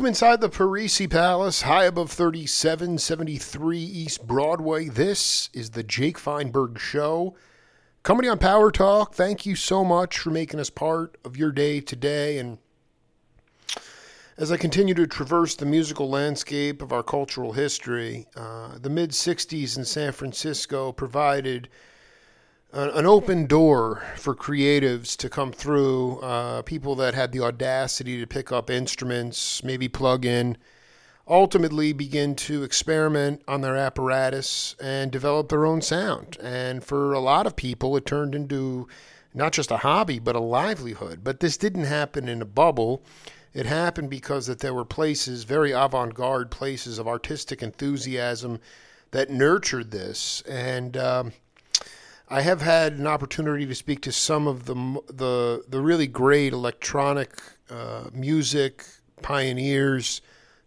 welcome inside the Parisi Palace, high above 3773 East Broadway. This is the Jake Feinberg Show. Company on Power Talk, thank you so much for making us part of your day today. And as I continue to traverse the musical landscape of our cultural history, uh, the mid 60s in San Francisco provided an open door for creatives to come through, uh, people that had the audacity to pick up instruments, maybe plug in, ultimately begin to experiment on their apparatus and develop their own sound. And for a lot of people, it turned into not just a hobby, but a livelihood. But this didn't happen in a bubble. It happened because that there were places, very avant-garde places of artistic enthusiasm that nurtured this. And um, I have had an opportunity to speak to some of the the the really great electronic uh, music pioneers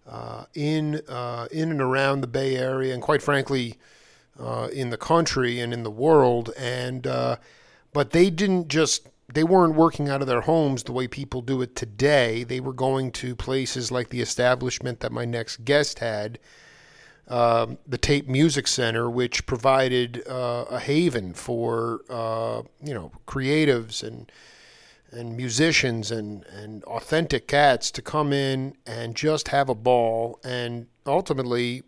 uh, in uh, in and around the Bay Area, and quite frankly, uh, in the country and in the world. And uh, but they didn't just they weren't working out of their homes the way people do it today. They were going to places like the establishment that my next guest had um, the Tape Music Center, which provided uh, a haven for uh, you know creatives and and musicians and, and authentic cats to come in and just have a ball and ultimately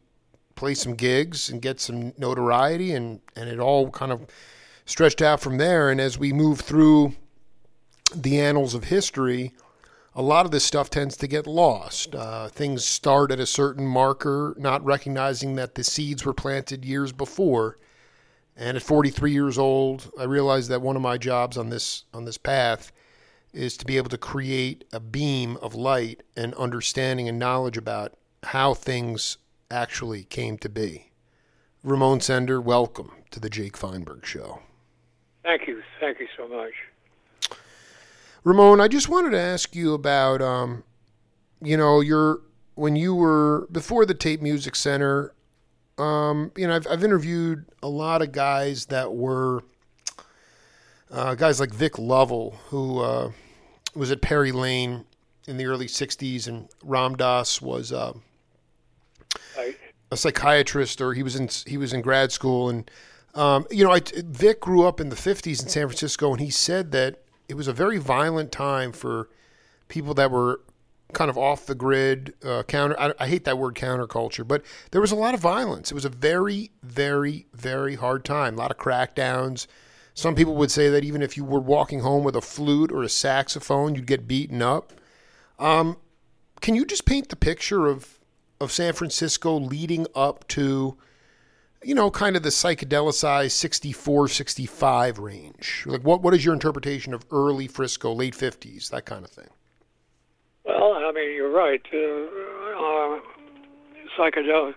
play some gigs and get some notoriety and, and it all kind of stretched out from there. And as we move through the annals of history, a lot of this stuff tends to get lost. Uh, things start at a certain marker, not recognizing that the seeds were planted years before. And at 43 years old, I realized that one of my jobs on this on this path is to be able to create a beam of light and understanding and knowledge about how things actually came to be. Ramon Sender, welcome to the Jake Feinberg Show. Thank you. Thank you so much. Ramon, I just wanted to ask you about, um, you know, your when you were before the Tape Music Center. Um, you know, I've, I've interviewed a lot of guys that were uh, guys like Vic Lovell, who uh, was at Perry Lane in the early '60s, and Ram Dass was uh, a psychiatrist, or he was in he was in grad school, and um, you know, I, Vic grew up in the '50s in San Francisco, and he said that it was a very violent time for people that were kind of off the grid uh, counter I, I, hate that word counterculture but there was a lot of violence. It was a very very very hard time. A lot of crackdowns. Some people would say that even if you were walking home with a flute or a saxophone you'd get beaten up. Um, can you just paint the picture of of san francisco leading up to you know, kind of the psychedelicized 64, 65 range? Like, what, what is your interpretation of early Frisco, late 50s, that kind of thing? Well, I mean, you're right. Uh, uh, psychedelics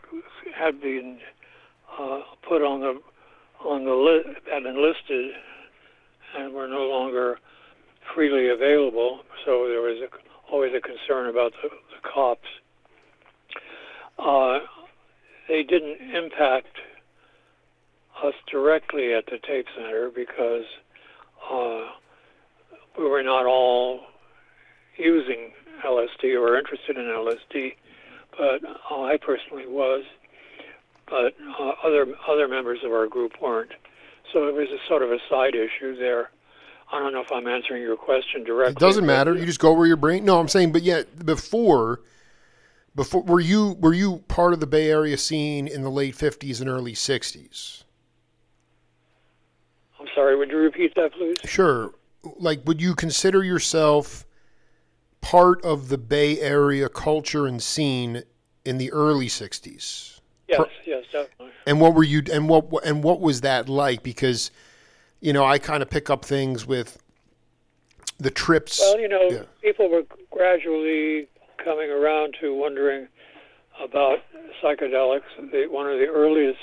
had been uh, put on the on the list and enlisted, and were no longer freely available. So there was a, always a concern about the, the cops. Uh, they didn't impact us directly at the tape center because uh, we were not all using LSD or interested in LSD, but uh, I personally was, but uh, other other members of our group weren't. So it was a sort of a side issue there. I don't know if I'm answering your question directly. It doesn't matter. You just go where your brain. No, I'm saying, but yet before, before were you were you part of the Bay Area scene in the late '50s and early '60s? I'm sorry, would you repeat that, please? Sure. Like, would you consider yourself part of the Bay Area culture and scene in the early '60s? Yes, per- yes, definitely. And what were you? And what? And what was that like? Because, you know, I kind of pick up things with the trips. Well, you know, yeah. people were gradually coming around to wondering about psychedelics. The, one of the earliest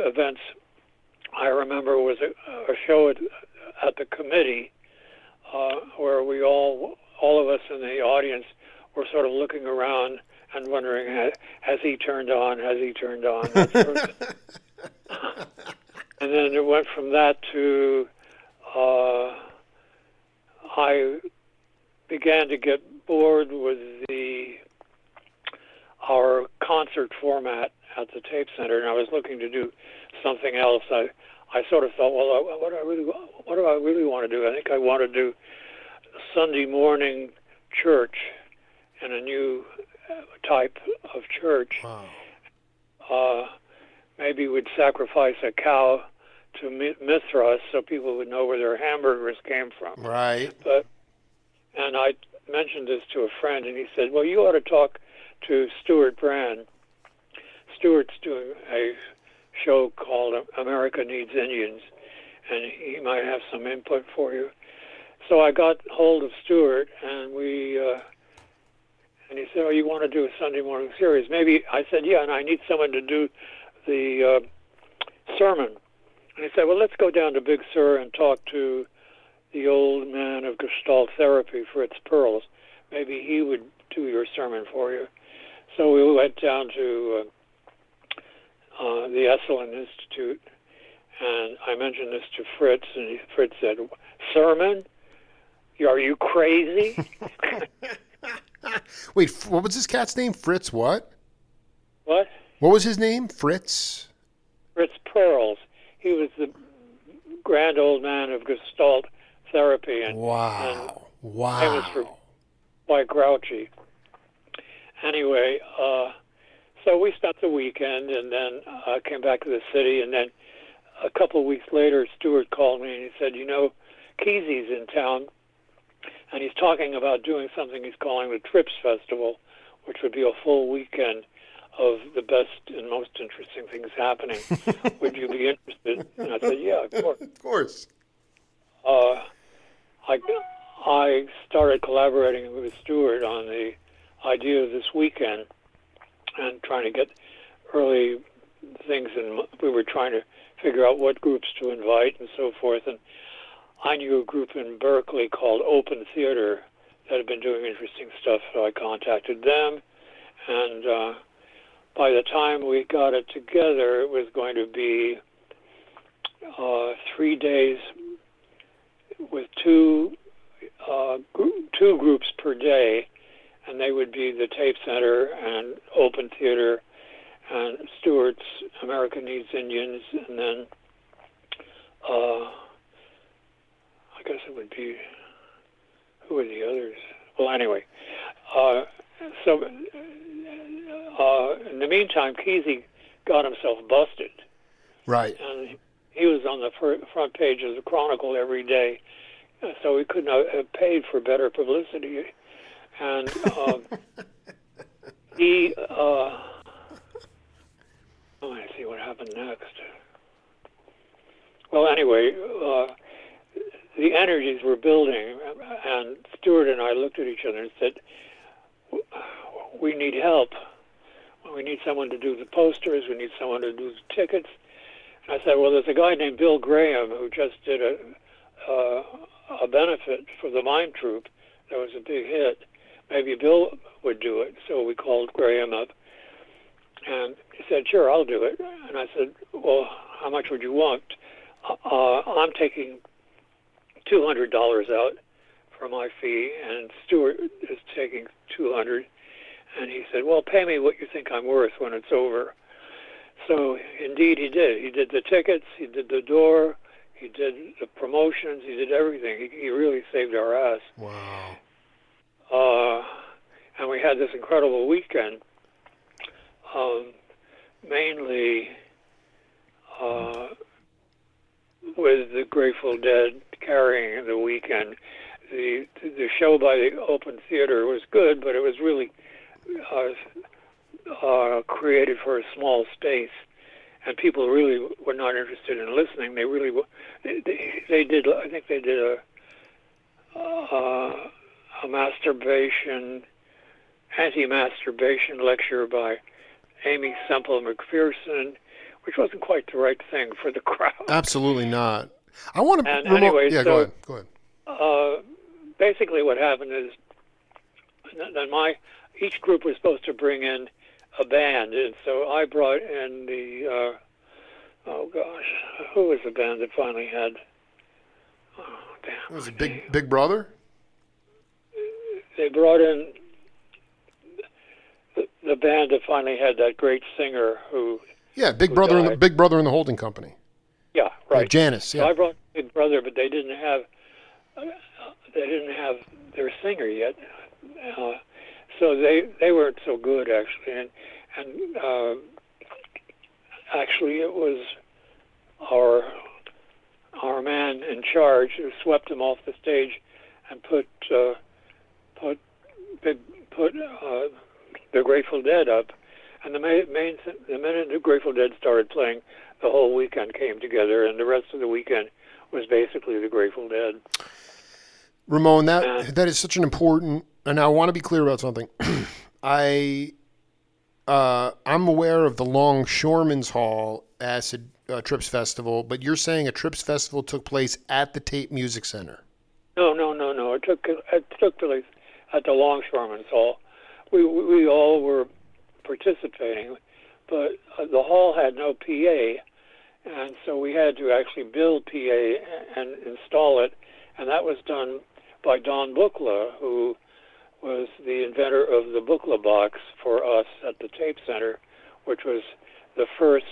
events I remember was a, a show at, at the committee uh, where we all, all of us in the audience, were sort of looking around and wondering, has, has he turned on? Has he turned on? and then it went from that to uh, I began to get bored with the our concert format at the tape center, and I was looking to do something else. I I sort of thought, well, what do I really what do I really want to do? I think I want to do Sunday morning church in a new type of church. Wow. Uh, maybe we'd sacrifice a cow to Mithras so people would know where their hamburgers came from. Right. But and I mentioned this to a friend, and he said, "Well, you ought to talk to Stewart Brand. Stewart's doing a show called America Needs Indians, and he might have some input for you." So I got hold of Stewart, and we. Uh, and he said, "Oh, you want to do a Sunday morning series? Maybe." I said, "Yeah," and I need someone to do the uh, sermon. And he said, "Well, let's go down to Big Sur and talk to the old man of Gestalt therapy, Fritz Perls. Maybe he would do your sermon for you." So we went down to uh, uh, the Esalen Institute, and I mentioned this to Fritz, and Fritz said, "Sermon? Are you crazy?" Wait, what was this cat's name? Fritz what? What? What was his name? Fritz? Fritz Perls. He was the grand old man of Gestalt therapy and, wow. and wow. famous for quite grouchy. Anyway, uh, so we spent the weekend and then uh, came back to the city. And then a couple of weeks later, Stewart called me and he said, "You know, Kesey's in town and he's talking about doing something he's calling the Trips Festival, which would be a full weekend of the best and most interesting things happening. would you be interested? And I said, yeah, of course. Of course. Uh, I, I started collaborating with Stewart on the idea of this weekend and trying to get early things, and we were trying to figure out what groups to invite and so forth. And I knew a group in Berkeley called Open Theater that had been doing interesting stuff, so I contacted them. And uh, by the time we got it together, it was going to be uh, three days with two uh, two groups per day, and they would be the Tape Center and Open Theater and Stewart's America Needs Indians, and then uh, I guess it would be who are the others? Well, anyway, uh, so uh, in the meantime, Kesey got himself busted. Right. And he was on the front page of the Chronicle every day, so he couldn't have paid for better publicity. And uh, he, uh, oh, I see what happened next. Well, anyway, uh, the energies were building, and Stewart and I looked at each other and said, "We need help. We need someone to do the posters. We need someone to do the tickets." And I said, "Well, there's a guy named Bill Graham who just did a uh, a benefit for the mime troupe. That was a big hit. Maybe Bill would do it." So we called Graham up, and he said, "Sure, I'll do it." And I said, "Well, how much would you want?" Uh, I'm taking two hundred dollars out for my fee, and Stewart is taking two hundred. And he said, "Well, pay me what you think I'm worth when it's over." So indeed, he did. He did the tickets, he did the door, he did the promotions, he did everything. He, he really saved our ass. Wow. Uh, and we had this incredible weekend. Um, mainly uh, with the Grateful Dead carrying the weekend. The the show by the Open Theater was good, but it was really uh, uh, created for a small space, and people really were not interested in listening. They really they, they, they did. I think they did a uh, a masturbation anti-masturbation lecture by Aimee Semple McPherson, which wasn't quite the right thing for the crowd. Absolutely not. I want to. And remote, anyway, yeah, so, go ahead. Go ahead. Uh, basically, what happened is that my each group was supposed to bring in a band, and so I brought in the. Uh, oh gosh, who was the band that finally had? Oh damn! Was it Big Big Brother? They brought in the, the band that finally had that great singer who. Yeah, Big Brother in the. Big Brother in the Holding Company. Yeah, right. Janis. So I brought Big Brother, but they didn't have uh, they didn't have their singer yet. Uh, so they they weren't so good actually, and and uh, actually it was our our man in charge who swept them off the stage and put uh, put put uh, the Grateful Dead up, and the main, main the minute the Grateful Dead started playing, the whole weekend came together, and the rest of the weekend was basically the Grateful Dead. Ramon, that Uh, that is such an important. And I want to be clear about something. I uh, I'm aware of the Longshoremen's Hall Acid uh, Trips Festival, but you're saying a Trips Festival took place at the Tape Music Center. No, no, no, no. It took it took place at the Longshoremen's Hall. We we all were participating, but uh, the hall had no PA, and so we had to actually build PA and install it, and that was done by Don Buchla, who was the inventor of the Buchla box for us at the Tape Center, which was the first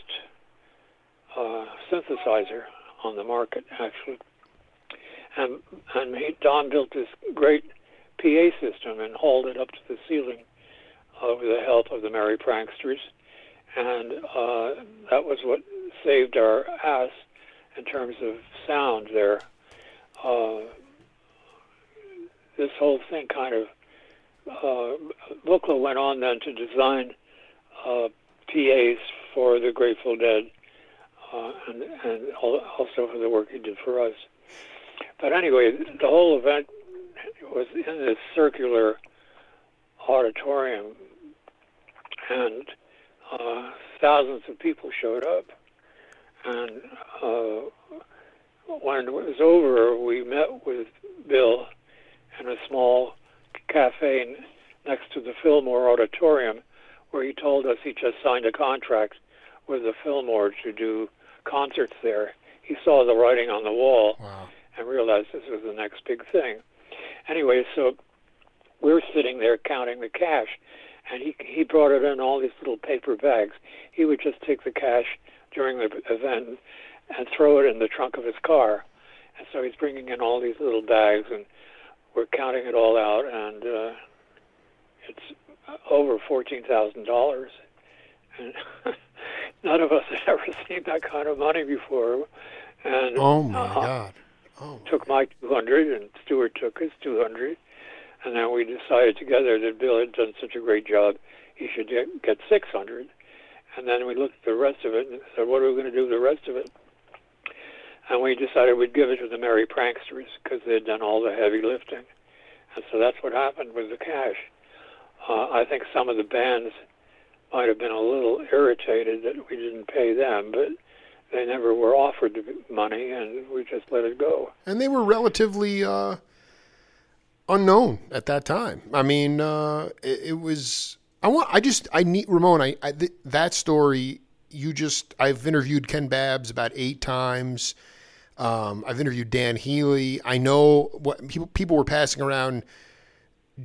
uh, synthesizer on the market, actually and and he, Don built this great PA system and hauled it up to the ceiling uh, with the help of the Merry Pranksters, and uh, that was what saved our ass in terms of sound there. Uh, this whole thing kind of uh, Buchla went on then to design uh, PAs for the Grateful Dead, uh, and and also for the work he did for us. But anyway, the whole event was in this circular auditorium, and uh, thousands of people showed up. And uh, when it was over, we met with Bill in a small cafe next to the Fillmore Auditorium, where he told us he just signed a contract with the Fillmore to do concerts there. He saw the writing on the wall Wow. and realized this was the next big thing. Anyway, so we're sitting there counting the cash, and he he brought it in all these little paper bags. He would just take the cash during the event and throw it in the trunk of his car, and so he's bringing in all these little bags, and we're counting it all out, and uh, it's over fourteen thousand dollars, and none of us had ever seen that kind of money before. And Oh my uh, God. Oh. took my 200 and Stewart took his 200 and then we decided together that Bill had done such a great job he should get, get 600 and then we looked at the rest of it and said what are we going to do with the rest of it? And we decided we'd give it to the Merry Pranksters because they had done all the heavy lifting. And so that's what happened with the cash. Uh, I think some of the bands might have been a little irritated that we didn't pay them but they never were offered money and we just let it go And they were relatively uh, unknown at that time. I mean, uh, it, it was. I want. I just. I need Ramon. I, I th- that story. You just. I've interviewed Ken Babbs about eight times. Um, I've interviewed Dan Healy. I know what people people were passing around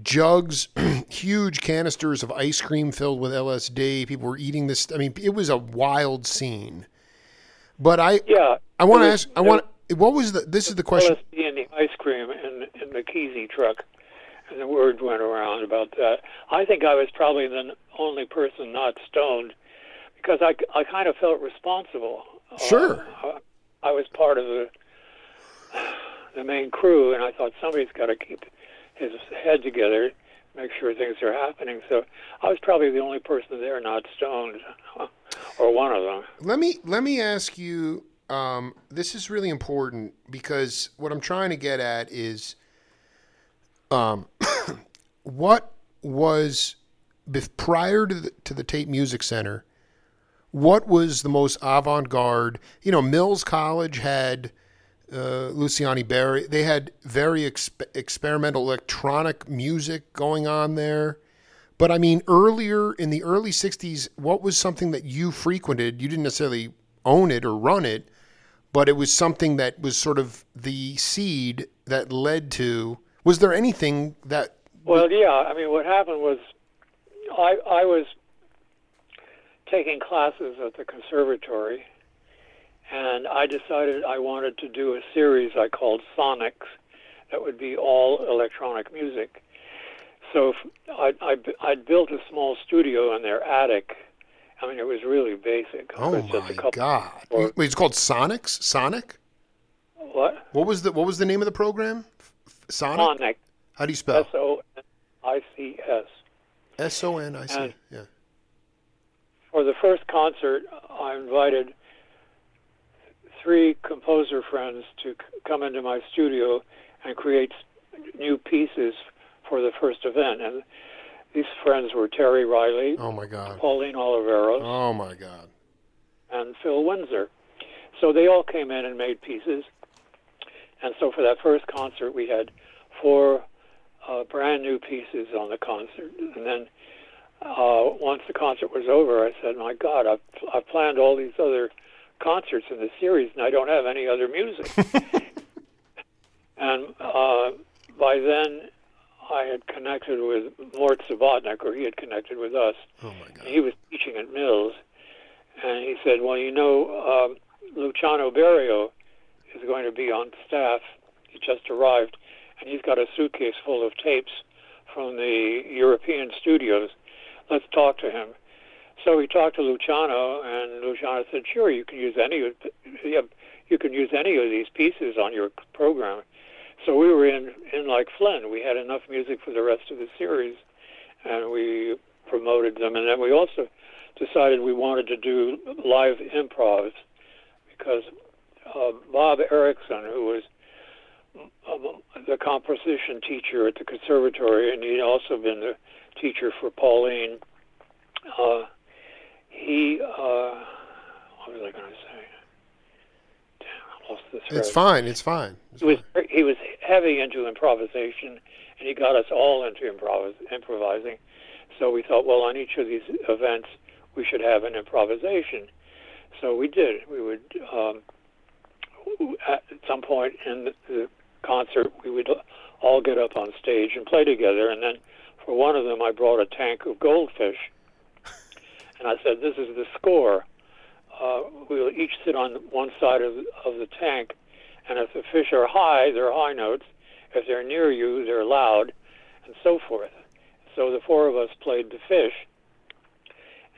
jugs, huge canisters of ice cream filled with LSD. People were eating this. I mean, it was a wild scene. But I, Yeah. I want to ask. I want. What was the? This is the question. LSD in the ice cream in in the Kesey truck, and the word went around about that. I think I was probably the only person not stoned, because I, I kind of felt responsible. Sure. Uh, I, I was part of the the main crew, and I thought somebody's got to keep his head together, make sure things are happening. So I was probably the only person there not stoned, or one of them. Let me let me ask you. Um, this is really important because what I'm trying to get at is, um, what was prior to the, to the Tape Music Center. What was the most avant-garde? You know, Mills College had uh, Luciano Berio. They had very exp- experimental electronic music going on there. But I mean, earlier in the early 60s, what was something that you frequented? You didn't necessarily own it or run it, but it was something that was sort of the seed that led to. Was there anything that Well, yeah. I mean, what happened was, I I was taking classes at the conservatory, and I decided I wanted to do a series I called Sonics, that would be all electronic music. So I I I'd built a small studio in their attic. I mean, it was really basic. Oh It was just a my god! Wait, it's called Sonics. Sonic. What? What was the What was the name of the program? Sonic. Sonic. How do you spell? S O N I C S. S O N I C. Yeah. For the first concert, I invited three composer friends to c- come into my studio and create new pieces for the first event. And these friends were Terry Riley, Oh my god. Pauline Oliveros, Oh my god. and Phil Winsor. So they all came in and made pieces. And so for that first concert, we had four uh, brand new pieces on the concert. And then uh, once the concert was over, I said, "My God, I've I've planned all these other concerts in the series, and I don't have any other music." and uh, by then, I had connected with Mort Subotnick, or he had connected with us. Oh my god. He was teaching at Mills, and he said, "Well, you know, um, Luciano Berio is going to be on staff. He just arrived, and he's got a suitcase full of tapes from the European studios. Let's talk to him." So we talked to Luciano, and Luciano said, "Sure, you can use any of you can use any of these pieces on your program." So we were in in like Flynn. We had enough music for the rest of the series, and we promoted them. And then we also decided we wanted to do live improvs because uh, Bob Erickson, who was um, the composition teacher at the conservatory, and he'd also been the teacher for Pauline. Uh, he, uh, what was I going to say? Lost the thread. It's fine. It's fine. It's He was fine. he was heavy into improvisation, and he got us all into improvis- improvising. So we thought, well, on each of these events, we should have an improvisation. So we did. We would um, at some point in the, the concert, we would all get up on stage and play together. And then for one of them, I brought a tank of goldfish, and I said, "This is the score. Uh, we'll each sit on one side of of the tank." And if the fish are high, they're high notes. If they're near you, they're loud, and so forth. So the four of us played the fish,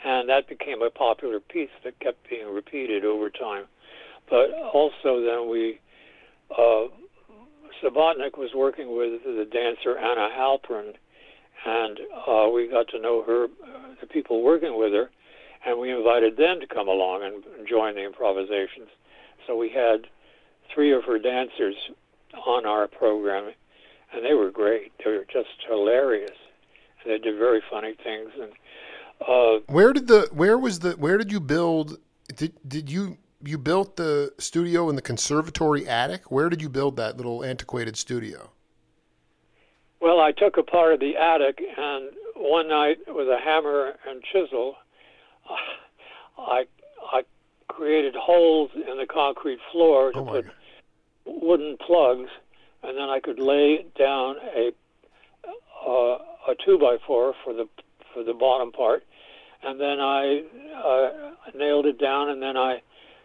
and that became a popular piece that kept being repeated over time. But also, then we, uh, was working with the dancer Anna Halprin, and uh, we got to know her, uh, the people working with her, and we invited them to come along and join the improvisations. So we had three of her dancers on our program, and they were great. They were just hilarious. And they did very funny things. And uh, Where did the Where was the Where did you build? Did Did you you built the studio in the conservatory attic? Where did you build that little antiquated studio? well, I took a part of the attic, and one night with a hammer and chisel, I I created holes in the concrete floor to Oh put god! wooden plugs, and then I could lay down a uh, a two by four for the for the bottom part, and then I uh, nailed it down, and then I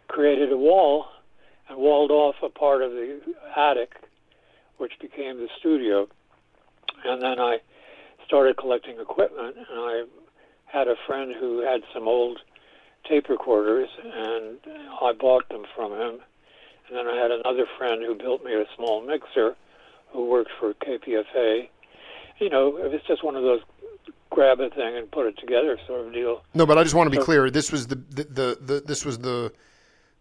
created a wall and walled off a part of the attic, which became the studio, and then I started collecting equipment, and I had a friend who had some old tape recorders, and I bought them from him. And then I had another friend who built me a small mixer who worked for KPFA. You know, it was just one of those grab a thing and put it together sort of deal. No, but I just want to be So- clear. This was the the, the, the this was the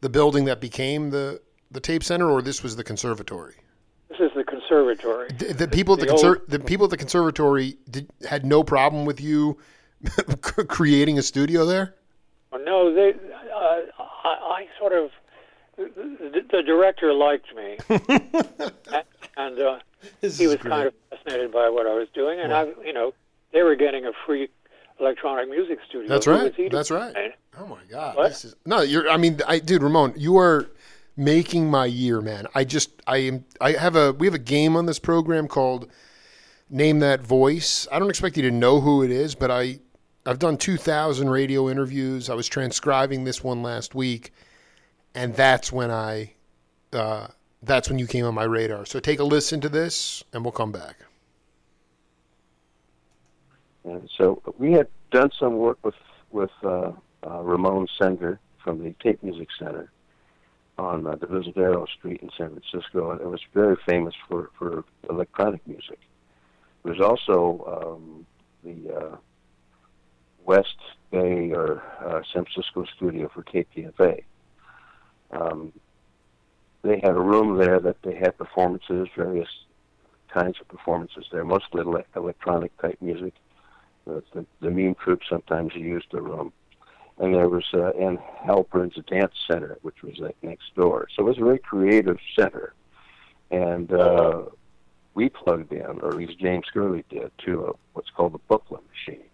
the building that became the the tape center, or this was the conservatory. This is the conservatory. The, the people at the, The conser- old- the people at the conservatory did, had no problem with you creating a studio there. Oh, No, they. Uh, I, I sort of. The, the director liked me, and uh, he was kind of fascinated by what I was doing, and I, you know, they were getting a free electronic music studio. That's right. was he to That's right. Oh my god! What? This is no. You're. I mean, I dude, Ramon, you are making my year, man. I just, I am. I have a. We have a game on this program called name that voice. I don't expect you to know who it is, but I I've done 2,000 radio interviews. I was transcribing this one last week, and that's when I uh, that's when you came on my radar. So take a listen to this, and we'll come back. And so we had done some work with with uh, uh, Ramon Sender from the Tape Music Center on uh, Divisadero Street in San Francisco, and it was very famous for for electronic music. There's also um, the uh, West Bay or uh, San Francisco studio for KPFA. Um, they had a room there that they had performances, various kinds of performances there, mostly ele- electronic type music. Uh, the, the mime troupe sometimes used the room. And there was, uh, and Halprin's Dance Center, which was like next door. So it was a very creative center. And uh, we plugged in, or at least James Gurley did, to a, what's called a booklet machine.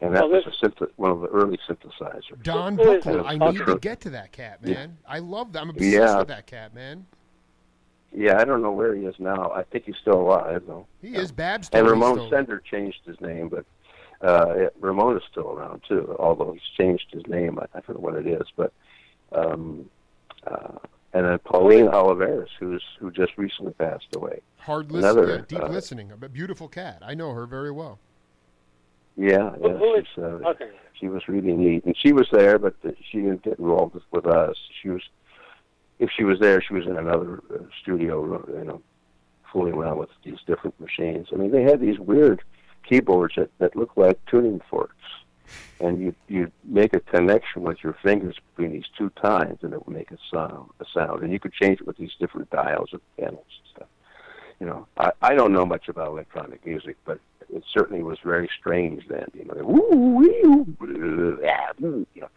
And that Well, was a synth- one of the early synthesizers. Don Who is Buchla. it? I need to get to that cat, man. Yeah. I love that. I'm obsessed Yeah. with that cat, man. Yeah, I don't know where he is now. I think he's still alive, though. He is Babs. And Story's Ramon still- Sender changed his name, but uh, it, Ramon is still around too. Although he's changed his name, I, I don't know what it is. But um, uh, and then Pauline Oliveros, who's who just recently passed away. hard listening, another, yeah, deep uh, listening. A beautiful cat. I know her very well. Yeah, yeah, who is- uh, Okay. she was really neat, and she was there, but she didn't get involved with, with us. She was, if she was there, she was in another uh, studio, you know, fooling around with these different machines. I mean, they had these weird keyboards that that looked like tuning forks, and you you make a connection with your fingers between these two tines, and it would make a sound, a sound, and you could change it with these different dials and panels and stuff. You know, I I don't know much about electronic music, but it certainly was very strange then. You know, you know,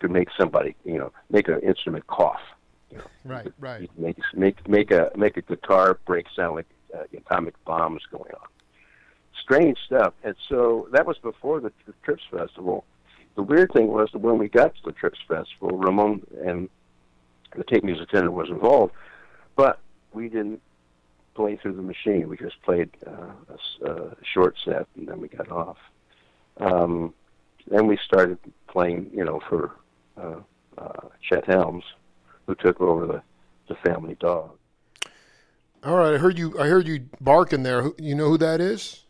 could make somebody, you know, make an instrument cough. You know, Right, right. make make make a make a guitar break sound like uh, atomic bombs going on. Strange stuff. And so that was before the, the Trips Festival. The weird thing was that when we got to the Trips Festival, Ramon and the Tape Music Center was involved, but we didn't play through the machine. We just played uh, a, s- a short set and then we got off. Um, then we started playing, you know, for uh, uh, Chet Helms, who took over the, the family dog. All right, I heard you. I heard you barking there. You know who that is?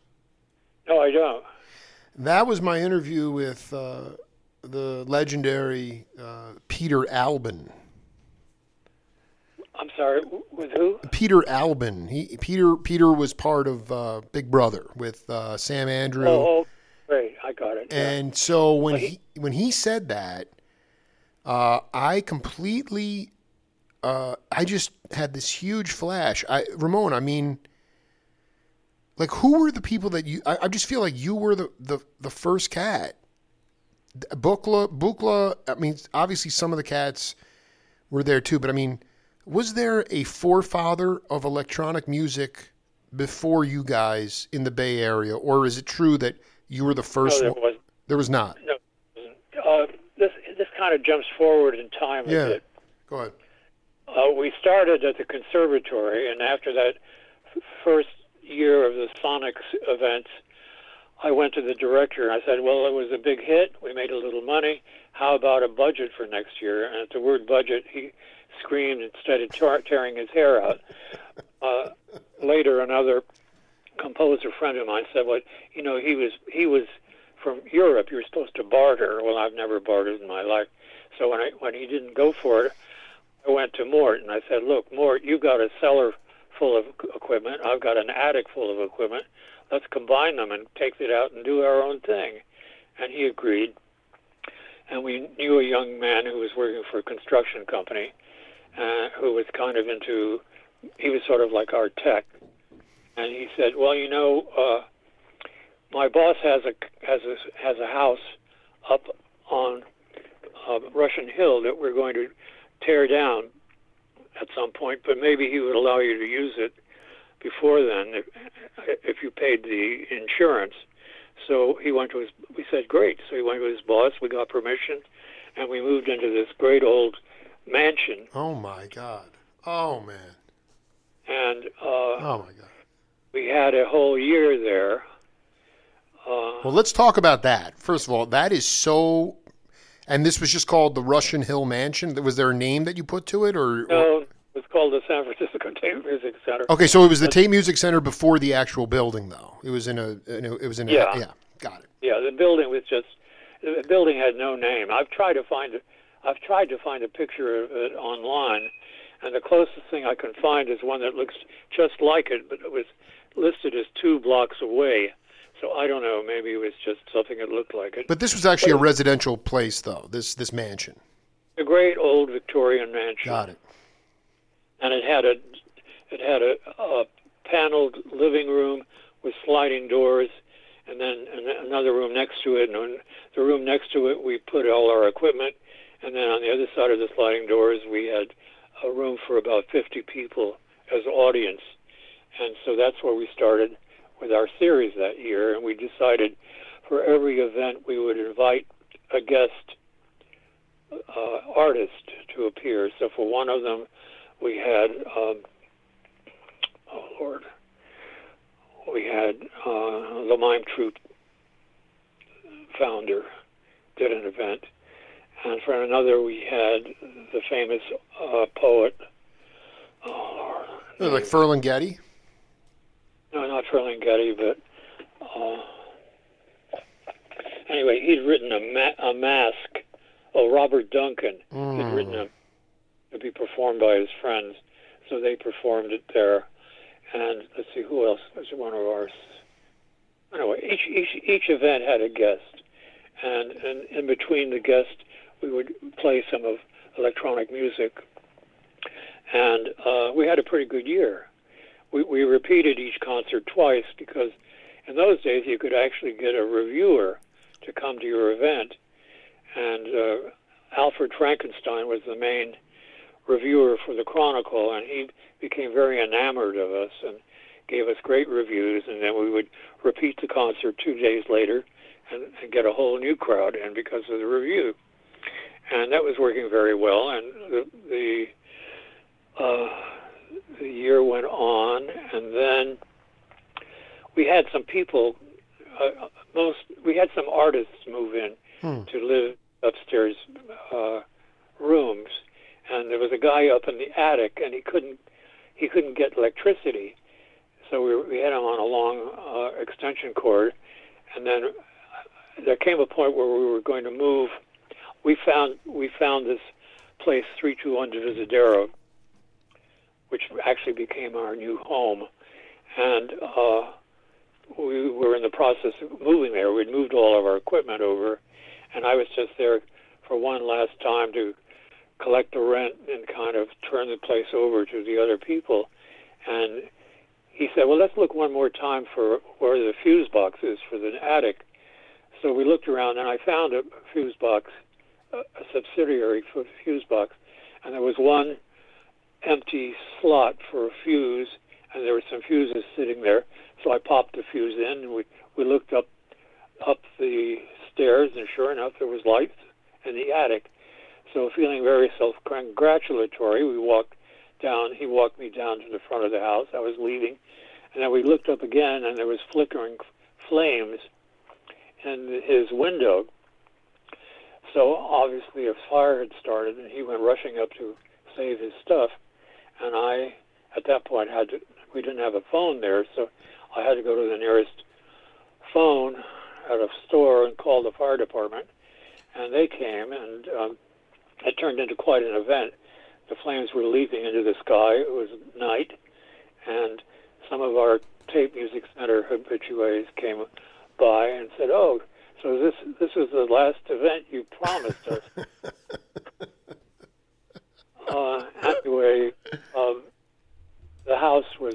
No, I don't. That was my interview with uh, the legendary uh, Peter Albin. I'm sorry. With who? Peter Albin. He Peter Peter was part of uh, Big Brother with uh, Sam Andrew. Oh, oh, great. I got it. yeah. And so when Well, he when he said that, uh, I completely, uh, I just had this huge flash. I Ramon, I mean, like who were the people that you? I, I just feel like you were the the, the first cat. Buchla, Buchla. I mean, obviously some of the cats were there too, but I mean, was there a forefather of electronic music before you guys in the Bay Area, or is it true that you were the no, first there one? was. There was not. Uh, this this kind of jumps forward in time a Yeah. bit. Go ahead. Uh, we started at the conservatory, and after that first year of the Sonics events, I went to the director and I said, "Well, it was a big hit. We made a little money. How about a budget for next year?" And at the word budget, he screamed and started tar- tearing his hair out. Uh, later, another composer friend of mine said, "Well, you know, he was he was from Europe. You're supposed to barter." Well, I've never bartered in my life. So when I when he didn't go for it, I went to Mort and I said, "Look, Mort, you've got a cellar full of equipment. I've got an attic full of equipment. Let's combine them and take it out and do our own thing." And he agreed. And we knew a young man who was working for a construction company, uh, who was kind of into. He was sort of like our tech, and he said, "Well, you know, uh, my boss has a has a has a house up on uh, Russian Hill that we're going to tear down at some point, but maybe he would allow you to use it before then if, if you paid the insurance. So he went to his. We said great. So he went to his boss. We got permission, and we moved into this great old mansion. Oh my God. Oh man. And uh, Oh my God. we had a whole year there. Uh, Well, let's talk about that. First of all, that is so. And this was just called the Russian Hill Mansion. Was there a name that you put to it, or? or- no, it was called the San Francisco Tape Music Center. okay, so it was the Tape Music Center before the actual building, though. It was in a. in a- it was in. A, Yeah. yeah. Got it. Yeah, the building was just the building had no name. I've tried to find a, I've tried to find a picture of it online, and the closest thing I can find is one that looks just like it, but it was listed as two blocks away. So I don't know. Maybe it was just something that looked like it. But this was actually a residential place, though. This this mansion. a great old Victorian mansion. Got it. and it had a it had a, a paneled living room with sliding doors, and then another room next to it. And the room next to it, we put all our equipment, and then on the other side of the sliding doors, we had a room for about 50 people as audience. And so that's where we started with our series that year. And we decided for every event we would invite a guest uh, artist to appear. So for one of them, we had um, oh lord we had uh, the mime troupe founder did an event and for another we had the famous uh, poet oh lord Like Ferlinghetti. no not Ferlinghetti but uh, anyway he'd written a, ma- a mask oh Robert Duncan had written a to be performed by his friends. So they performed it there. And let's see, who else was one of ours? Anyway, each each each event had a guest, and and in between the guest, we would play some of electronic music. And uh, we had a pretty good year. We we repeated each concert twice because in those days you could actually get a reviewer to come to your event, and uh, Alfred Frankenstein was the main reviewer for the Chronicle, and he became very enamored of us and gave us great reviews. And then we would repeat the concert two days later and, and get a whole new crowd in because of the review. And that was working very well. And the the, uh, the year went on, and then we had some people. Uh, most we had some artists move in Hmm. to live upstairs uh, rooms and there was a guy up in the attic, and he couldn't he couldn't get electricity, so we, we had him on a long uh, extension cord, and then there came a point where we were going to move. We found we found this place three two one Divisadero, which actually became our new home, and uh, we were in the process of moving there. We'd moved all of our equipment over, and I was just there for one last time to collect the rent and kind of turn the place over to the other people. And he said, "Well, let's look one more time for where the fuse box is for the attic." So we looked around, and I found a fuse box, a subsidiary for fuse box, and there was one empty slot for a fuse, and there were some fuses sitting there. So I popped the fuse in, and we we looked up up the stairs, and sure enough, there was lights in the attic. So feeling very self-congratulatory, we walked down. He walked me down to the front of the house. I was leaving, and then we looked up again, and there was flickering flames in his window. So obviously a fire had started, and he went rushing up to save his stuff. And I, at that point, had to. We didn't have a phone there, so I had to go to the nearest phone at a store and call the fire department. And they came, and um, it turned into quite an event. The flames were leaping into the sky. It was night, and some of our tape music center habitués came by and said, "Oh, so this this is the last event you promised us." uh, anyway, um, the house was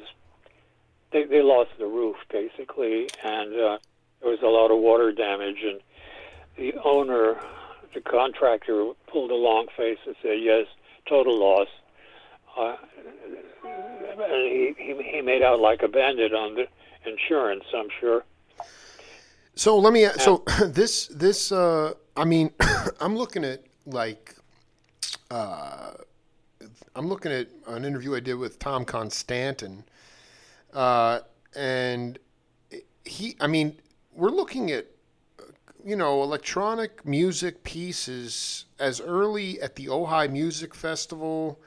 they they lost the roof basically, and uh, there was a lot of water damage, and the owner, the contractor, pulled a long face and said, "Yes, total loss." Uh, and he, he he made out like a bandit on the insurance, I'm sure. So let me. So this this uh, I mean, I'm looking at like, uh, I'm looking at an interview I did with Tom Constanten, uh, and he, I mean, we're looking at you know electronic music pieces as early at the Ojai Music Festival,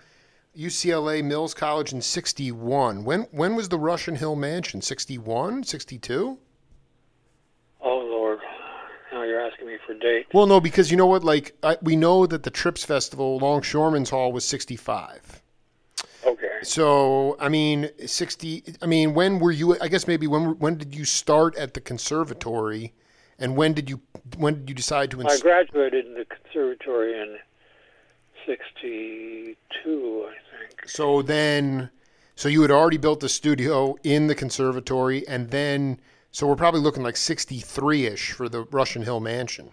UCLA Mills College in '61. When when was the Russian Hill Mansion? '61, '62? You're asking me for dates. Well, no, because you know what? Like I, we know that the Trips Festival, Longshoremen's Hall, was '65. Okay. So I mean, sixty. I mean, when were you? I guess maybe when when did you start at the conservatory, and when did you when did you decide to? I graduated in the conservatory in '62, I think. so then, so you had already built the studio in the conservatory, and then, so we're probably looking like sixty three ish for the Russian Hill Mansion.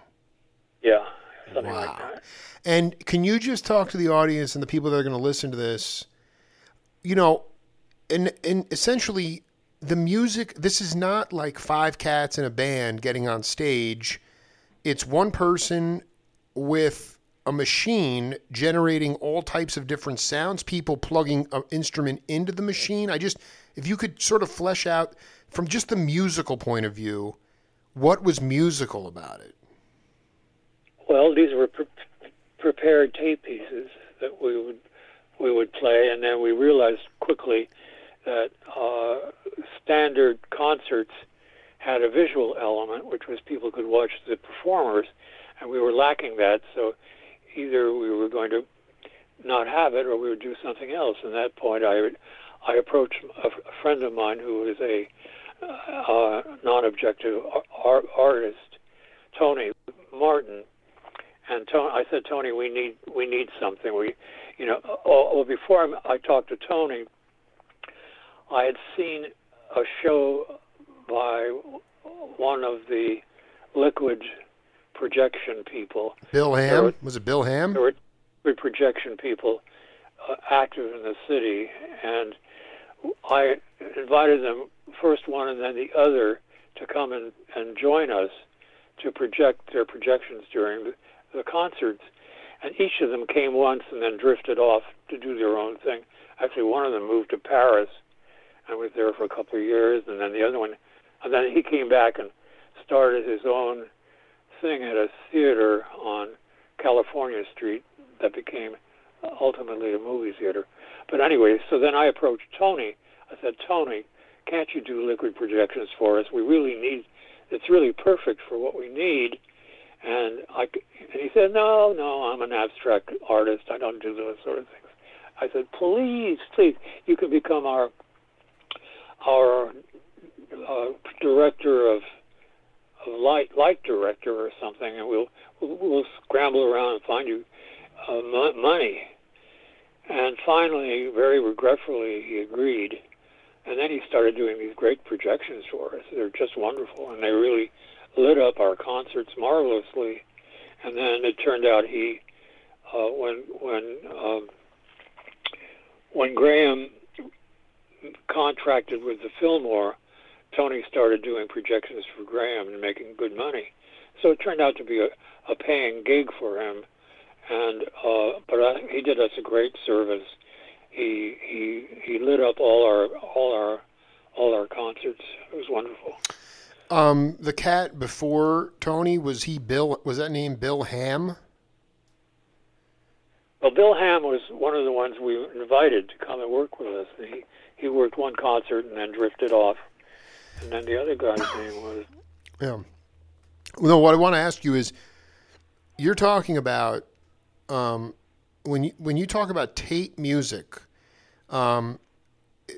Yeah, something Wow. like that. And can you just talk to the audience and the people that are going to listen to this? You know, and and essentially the music. This is not like five cats in a band getting on stage. It's one person with a machine generating all types of different sounds. People plugging an instrument into the machine. I just, if you could sort of flesh out from just the musical point of view, what was musical about it? Well, these were pre- prepared tape pieces that we would we would play, and then we realized quickly that uh, standard concerts had a visual element, which was people could watch the performers, and we were lacking that. So either we were going to not have it, or we would do something else. And at that point, I I approached a, friend of mine who is a uh, non-objective ar- artist, Tony Martin, and Tony, I said, Tony, we need we need something. We, you know, oh, well, before I, I talked to Tony, I had seen a show by one of the liquid projection people. Bill Ham were- was it Bill Ham? There were liquid projection people uh, active in the city, and I invited them, first one and then the other, to come and, and join us to project their projections during the, concerts. And each of them came once and then drifted off to do their own thing. Actually, one of them moved to Paris and was there for a couple of years, and then the other one, and then he came back and started his own thing at a theater on California Street that became ultimately a movie theater. But anyway, so then I approached Tony. I said, Tony, can't you do liquid projections for us? We really need. It's really perfect for what we need. And I and he said, No, no, I'm an abstract artist. I don't do those sort of things. I said, Please, please, you can become our our uh, director of, of light light director or something, and we'll we'll, we'll scramble around and find you uh, mo- money. And finally, very regretfully, he agreed. And then he started doing these great projections for us. They're just wonderful, and they really lit up our concerts marvelously. And then it turned out he, uh, when when um, when Graham contracted with the Fillmore, Tony started doing projections for Graham and making good money. So it turned out to be a, a paying gig for him, and uh, but I, he did us a great service. He he he lit up all our all our all our concerts. It was wonderful. Um, the cat before Tony was he Bill? Was that name Bill Ham? Well, Bill Ham was one of the ones we invited to come and work with us. He he worked one concert and then drifted off, and then the other guy's name was Yeah. No, what I want to ask you is, you're talking about um, when you when you talk about tape music. Um,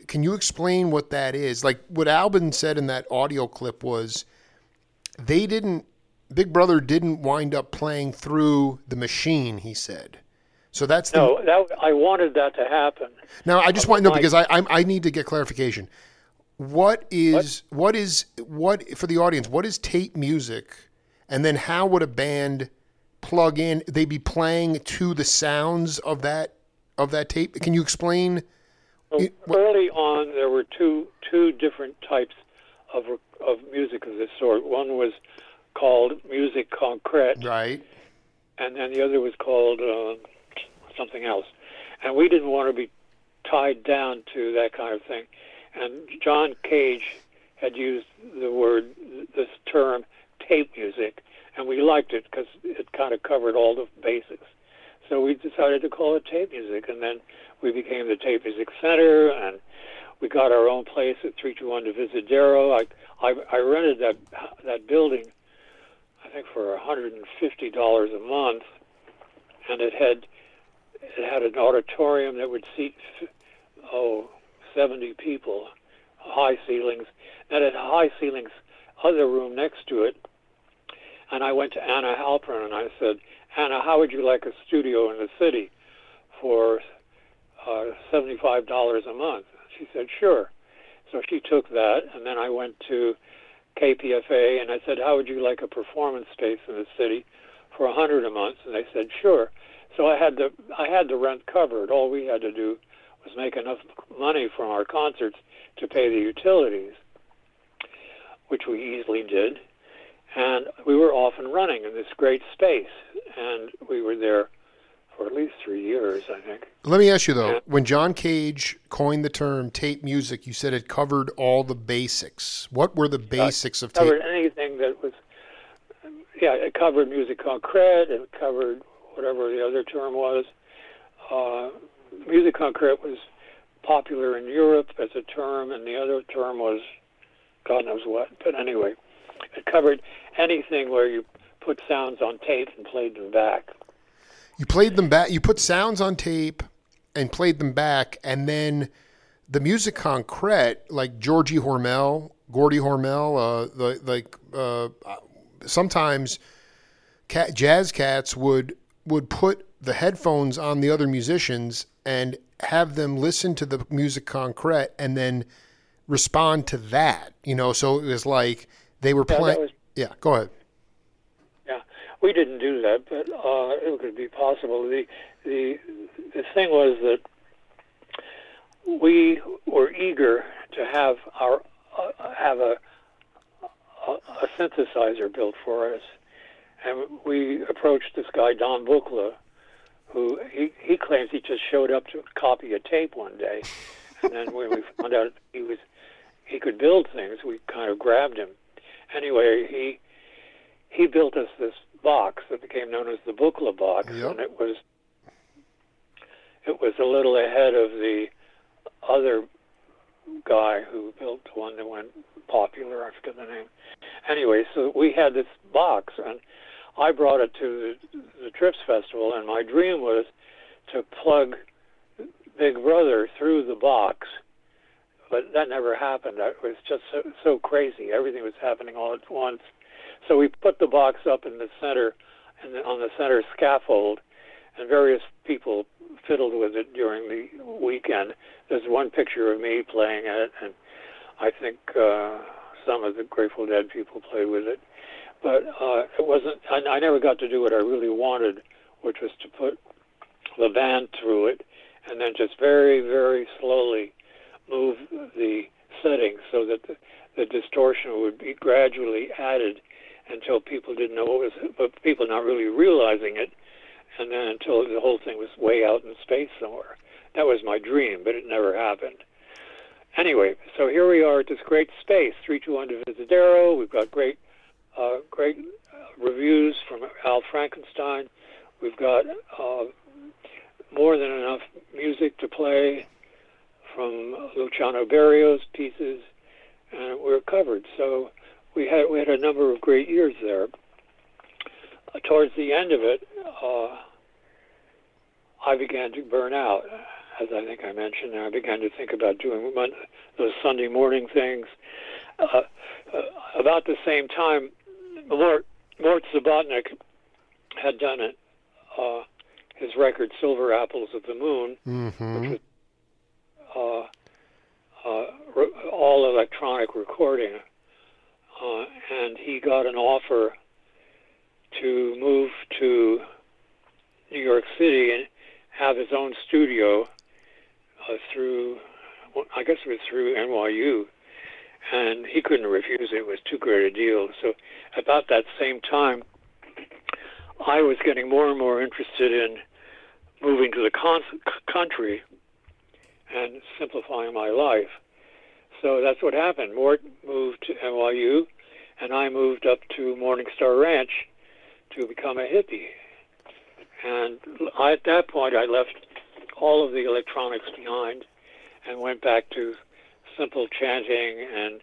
can you explain what that is? Like what Albin said in that audio clip was, they didn't. Big Brother didn't wind up playing through the machine. He said. So that's the no. That I wanted that to happen. Now, I just want to know because I I'm, I need to get clarification. What is what is what for the audience? What is tape music, and then how would a band plug in? They'd be playing to the sounds of that of that tape. Can you explain? It- early on, there were two two different types of of music of this sort. One was called musique concrète, Right. and then the other was called uh, something else. And we didn't want to be tied down to that kind of thing. And John Cage had used the word, this term, tape music, and we liked it because it kind of covered all the basics. So we decided to call it tape music, and then we became the Tape Music Center, and we got our own place at 321 Divisadero. I, I, I rented that that building, I think for $150 a month, and it had it had an auditorium that would seat oh 70 people, high ceilings, and it had high ceilings other room next to it. And I went to Anna Halprin and I said, Anna, how would you like a studio in the city for uh, $75 a month? She said, sure. So she took that, and then I went to KPFA and I said, how would you like a performance space in the city for a 100 a month? And they said, sure. So I had the I had the rent covered. All we had to do was make enough money from our concerts to pay the utilities, which we easily did. And we were off and running in this great space, and we were there for at least three years, I think. Let me ask you though, when John Cage coined the term tape music, you said it covered all the basics. What were the basics of tape? Covered anything that was, yeah, it covered musique concrète. It covered whatever the other term was. Uh, musique concrète was popular in Europe as a term, and the other term was God knows what. But anyway, covered anything where you put sounds on tape and played them back. You played them back. You put sounds on tape and played them back, and then the musique concrète, like Georgie Hormel, Gordy Hormel, uh, the, like uh, sometimes cat, jazz cats would would put the headphones on the other musicians and have them listen to the musique concrète and then respond to that. You know, so it was like they were Yeah, playing. yeah, go ahead. Yeah, we didn't do that, but uh, it could be possible. The the the thing was that we were eager to have our uh, have a, a a synthesizer built for us, and we approached this guy Don Buchla, who he he claims he just showed up to copy a tape one day, and then when we found out he was he could build things, we kind of grabbed him. Anyway, he he built us this box that became known as the Buchla box, Yep. and it was it was a little ahead of the other guy who built the one that went popular. I forget the name. Anyway, so we had this box, and I brought it to the, the Trips Festival, and my dream was to plug Big Brother through the box, but that never happened. It was just so, so crazy. Everything was happening all at once. So we put the box up in the center, and on the center scaffold, and various people fiddled with it during the weekend. There's one picture of me playing it, and I think uh, some of the Grateful Dead people played with it. But uh, it wasn't. I, I never got to do what I really wanted, which was to put the band through it, and then just very, very slowly move the settings so that the, the distortion would be gradually added until people didn't know what was, but people not really realizing it, and then until the whole thing was way out in space somewhere. That was my dream, but it never happened. Anyway, so here we are at this great space, 321 Divisadero. We've got great, uh, great uh, reviews from Al Frankenstein. We've got uh, more than enough music to play from Luciano Berio's pieces, and we're covered. So we had we had a number of great years there. Uh, towards the end of it, uh, I began to burn out, as I think I mentioned. And I began to think about doing mon- those Sunday morning things. Uh, uh, about the same time, Mort, Mort Subotnick had done it, uh, his record "Silver Apples of the Moon," hmm uh, uh, re- all electronic recording, uh, and he got an offer to move to New York City and have his own studio uh, through, well, I guess it was through NYU, and he couldn't refuse it. It was too great a deal. So about that same time, I was getting more and more interested in moving to the con- country and simplifying my life. So that's what happened. Mort moved to NYU, and I moved up to Morningstar Ranch to become a hippie. And I, at that point, I left all of the electronics behind and went back to simple chanting and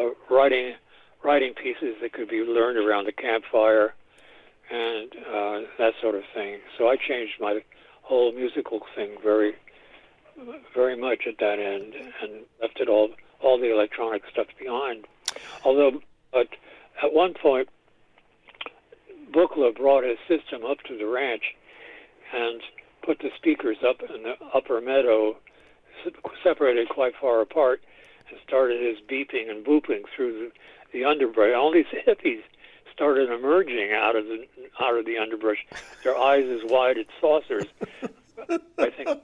uh, writing writing pieces that could be learned around the campfire and uh, that sort of thing. So I changed my whole musical thing very very much at that end and left it all all the electronic stuff behind. Although, but at one point, Buchla brought his system up to the ranch and put the speakers up in the upper meadow, separated quite far apart, and started his beeping and booping through the, the underbrush. All these hippies started emerging out of the out of the underbrush, their eyes as wide as saucers. I think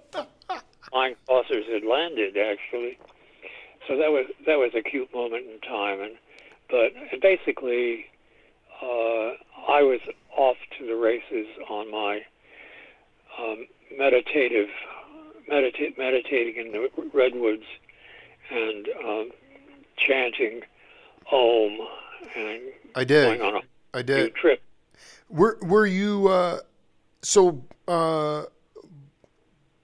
flying saucers had landed actually. So that was that was a cute moment in time, and but and basically, uh, I was off to the races on my um, meditative medita- meditating in the redwoods and um, chanting Om and I did. going on a I did. trip. Were were you uh so uh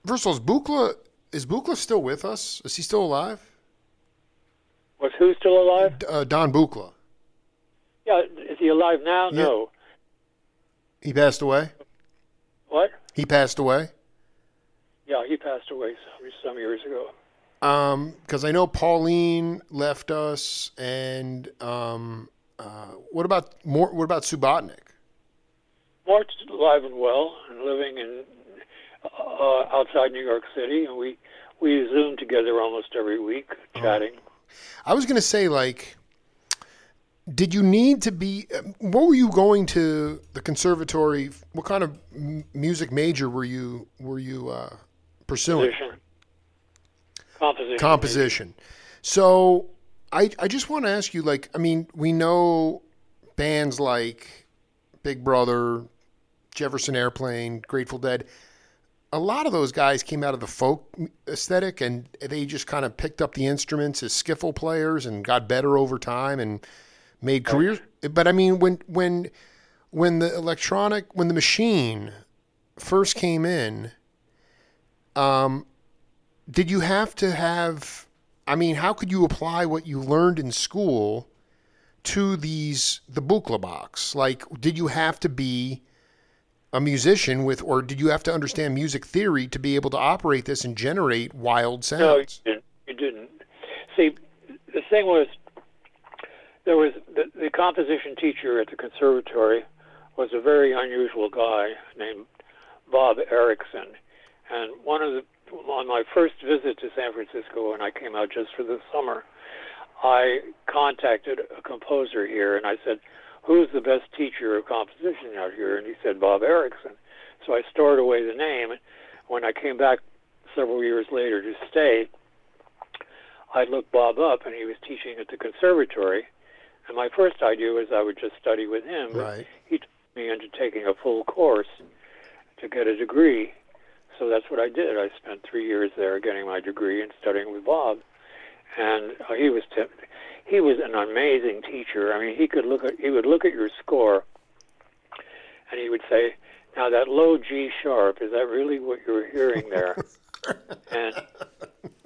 first of all is Buchla is Buchla still with us? Is he still alive? Was who still alive? Uh, Don Buchla. Yeah, is he alive now? Yeah. No. He passed away? What? He passed away? Yeah, he passed away some, some years ago. Um, because I know Pauline left us, and um, uh, what about more? What about Subotnick? Mark's alive and well and living in uh, outside New York City, and we we Zoom together almost every week, chatting. I was gonna say, like, did you need to be? What were you going to the conservatory? What kind of music major were you were you uh, pursuing? Composition. Composition. composition. So I I just want to ask you, like, I mean, we know bands like Big Brother, Jefferson Airplane, Grateful Dead. A lot of those guys came out of the folk aesthetic, and they just kind of picked up the instruments as skiffle players and got better over time and made careers. But I mean, when when when the electronic, when the machine first came in, um, did you have to have i mean how could you apply what you learned in school to these the Buchla box like did you have to be a musician with or did you have to understand music theory to be able to operate this and generate wild No, sounds didn't. You didn't. See, the thing was, there was the, the composition teacher at the conservatory was a very unusual guy named Bob Erickson, and one of the on my first visit to San Francisco when I came out just for the summer, I contacted a composer here and I said, "Who's the best teacher of composition out here?" And he said, "Bob Erickson." So I stored away the name. When I came back several years later to stay, I looked Bob up, and he was teaching at the conservatory. And my first idea was I would just study with him. but right He took me into taking a full course to get a degree. So that's what I did. I spent three years there getting my degree and studying with Bob. And uh, he was t- he was an amazing teacher. I mean, he could look at he would look at your score, and he would say, "Now that low G sharp is that really what you're hearing there?" and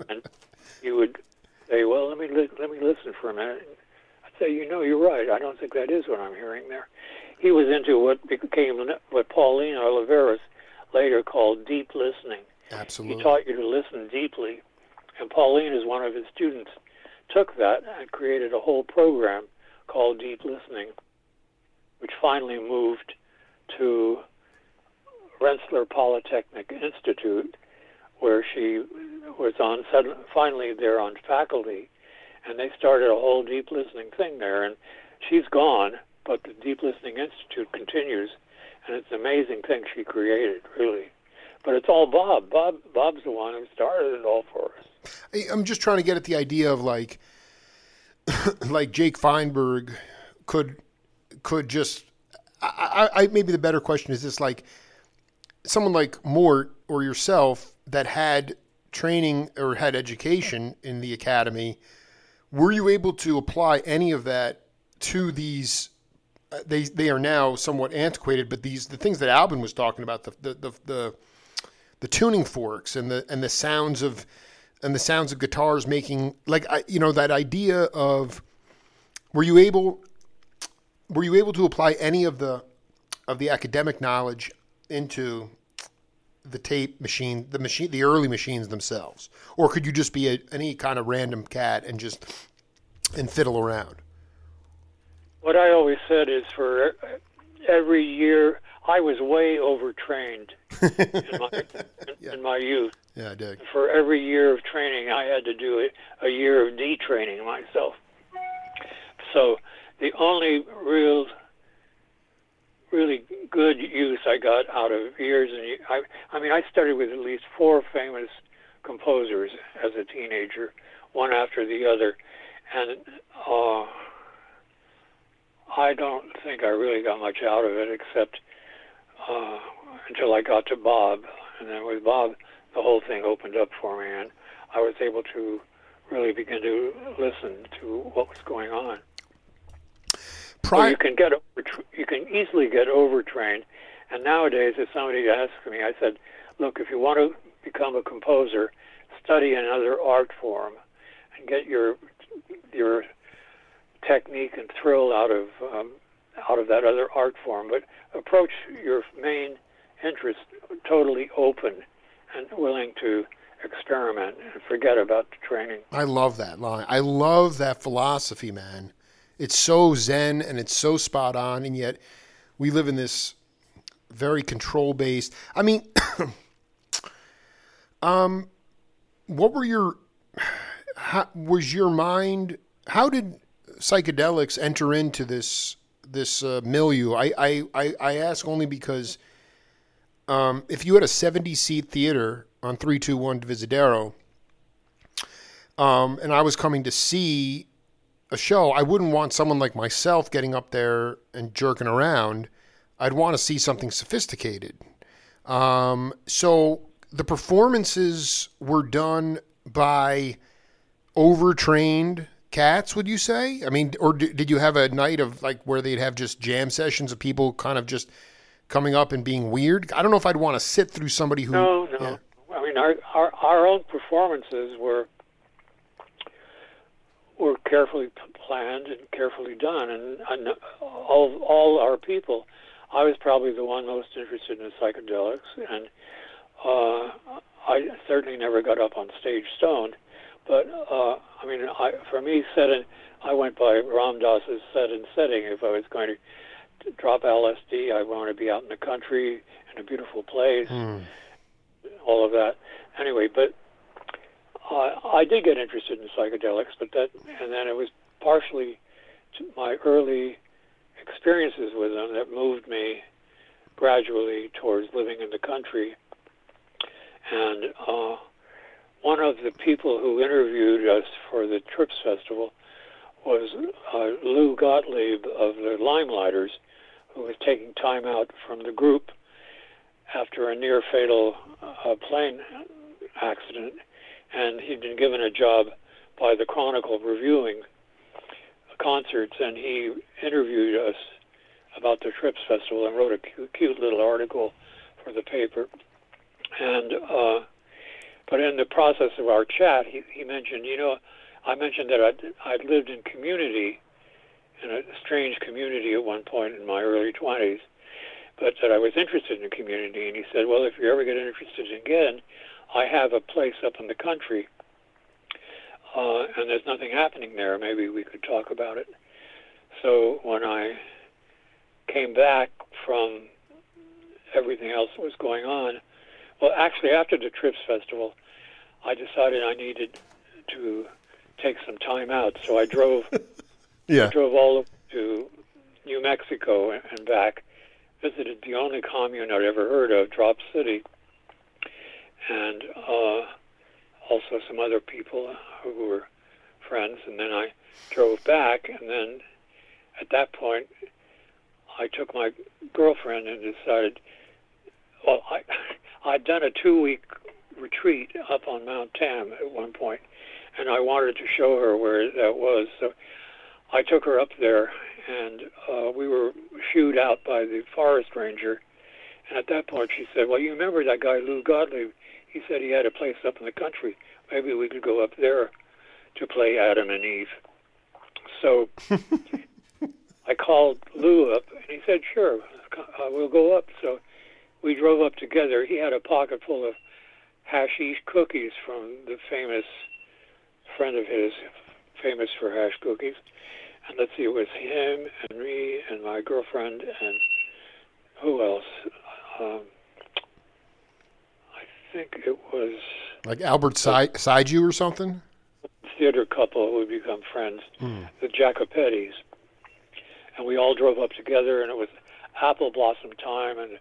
and you would say, "Well, let me li- let me listen for a minute." I'd say, "You know, you're right. I don't think that is what I'm hearing there." He was into what became what Pauline Oliveros later called deep listening. Absolutely, He taught you to listen deeply, and Pauline, as one of his students, took that and created a whole program called Deep Listening, which finally moved to Rensselaer Polytechnic Institute, where she was on sudden- finally there on faculty, and they started a whole deep listening thing there. And she's gone, but the Deep Listening Institute continues, and it's an amazing thing she created, really. But it's all Bob. Bob Bob's the one who started it all for us. I- I'm just trying to get at the idea of like, like Jake Feinberg could could just. I, I, maybe the better question is this: like, someone like Mort or yourself that had training or had education in the academy, were you able to apply any of that to these? Uh, they they are now somewhat antiquated, but these the things that Albin was talking about the the, the, the tuning forks and the and the sounds of and the sounds of guitars making like I, you know that idea of were you able were you able to apply any of the of the academic knowledge into the tape machine, the machine, the early machines themselves, or could you just be a, any kind of random cat and just and fiddle around? What I always said is for every year, I was way overtrained in, my, Yeah. in my youth. Yeah, I dig. For every year of training, I had to do a, a year of detraining myself. So the only real, really good use I got out of years and ye- I, I mean, I studied with at least four famous composers as a teenager, one after the other, and uh, I don't think I really got much out of it except uh, until I got to Bob, and then with Bob, the whole thing opened up for me, and I was able to really begin to listen to what was going on. So you can get over, you can easily get overtrained. And nowadays, if somebody asks me, I said, "Look, if you want to become a composer, study another art form, and get your your technique and thrill out of um, out of that other art form. But approach your main interest totally open and willing to experiment and forget about the training." I love that line. I love that philosophy, man. It's so zen and it's so spot on, and yet we live in this very control based. I mean, um, what were your? How, was your mind? How did psychedelics enter into this this uh, milieu? I, I I I ask only because um, if you had a seventy seat theater on three two one Divisadero, um, and I was coming to see a show, I wouldn't want someone like myself getting up there and jerking around. I'd want to see something sophisticated. Um, so the performances were done by overtrained cats, would you say? I mean, or d- did you have a night of like where they'd have just jam sessions of people kind of just coming up and being weird? I don't know if I'd want to sit through somebody who. No, no. Yeah. I mean, our, our our own performances were were carefully planned and carefully done, and, and all all our people. I was probably the one most interested in psychedelics, and uh, I certainly never got up on stage stoned. But uh, I mean, I, for me, set in, I went by Ram Dass's set and setting. If I was going to drop LSD, I want to be out in the country in a beautiful place Hmm. all of that. Anyway, but uh, I did get interested in psychedelics, but that, and then it was partially my early experiences with them that moved me gradually towards living in the country. And uh, one of the people who interviewed us for the Trips Festival was uh, Lou Gottlieb of the Limeliters, who was taking time out from the group after a near fatal uh, plane accident, and he'd been given a job by the Chronicle reviewing concerts, and he interviewed us about the Trips Festival and wrote a cute, cute little article for the paper. And uh, but in the process of our chat, he, he mentioned, you know, I mentioned that I'd, I'd lived in community, in a strange community at one point in my early 20s, but that I was interested in community. And he said, well, if you ever get interested again, I have a place up in the country, uh, and there's nothing happening there. Maybe we could talk about it. So when I came back from everything else that was going on, well, actually, after the Trips Festival, I decided I needed to take some time out. So I drove Yeah. drove all to New Mexico and and back, visited the only commune I'd ever heard of, Drop City, and uh, also some other people who were friends. And then I drove back, and then at that point, I took my girlfriend and decided, well, I, I'd done a two-week retreat up on Mount Tam at one point, and I wanted to show her where that was. So I took her up there, and uh, we were shooed out by the forest ranger. And at that point, she said, "Well, you remember that guy Lou Gottlieb? He said he had a place up in the country. Maybe we could go up there to play Adam and Eve." So I called Lou up, and he said, "Sure, uh, we'll go up." So we drove up together. He had a pocket full of hashish cookies from the famous friend of his, famous for hash cookies. And let's see, it was him and me and my girlfriend and who else? Um, I think it was like Albert side you or something. Theater couple who had become friends, mm. the Jacopettis, and we all drove up together, and it was apple blossom time, and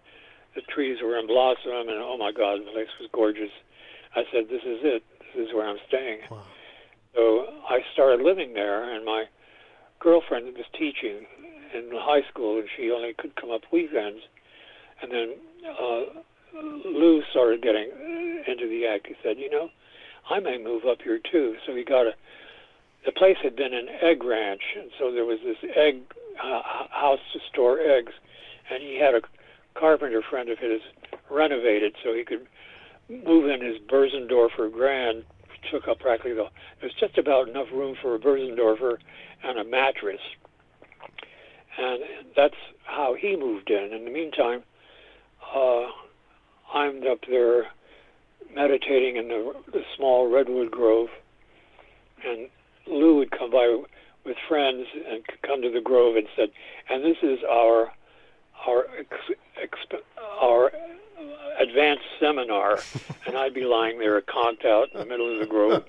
the trees were in blossom, and oh my God, the place was gorgeous. I said, "This is it. This is where I'm staying." Wow. So I started living there, and my girlfriend was teaching in high school, and she only could come up weekends. And then uh, Lou started getting into the act. He said, "You know, I may move up here too." So he got a. The place had been an egg ranch, and so there was this egg uh, house to store eggs, and he had a carpenter friend of his renovated so he could move in his Bösendorfer Grand. Took up practically the. There's just about enough room for a Bösendorfer and a mattress, and that's how he moved in. In the meantime, uh, I'm up there meditating in the, the small redwood grove, and Lou would come by with friends and come to the grove and said, "And this is our our our advanced seminar, and I'd be lying there, conked out in the middle of the grove,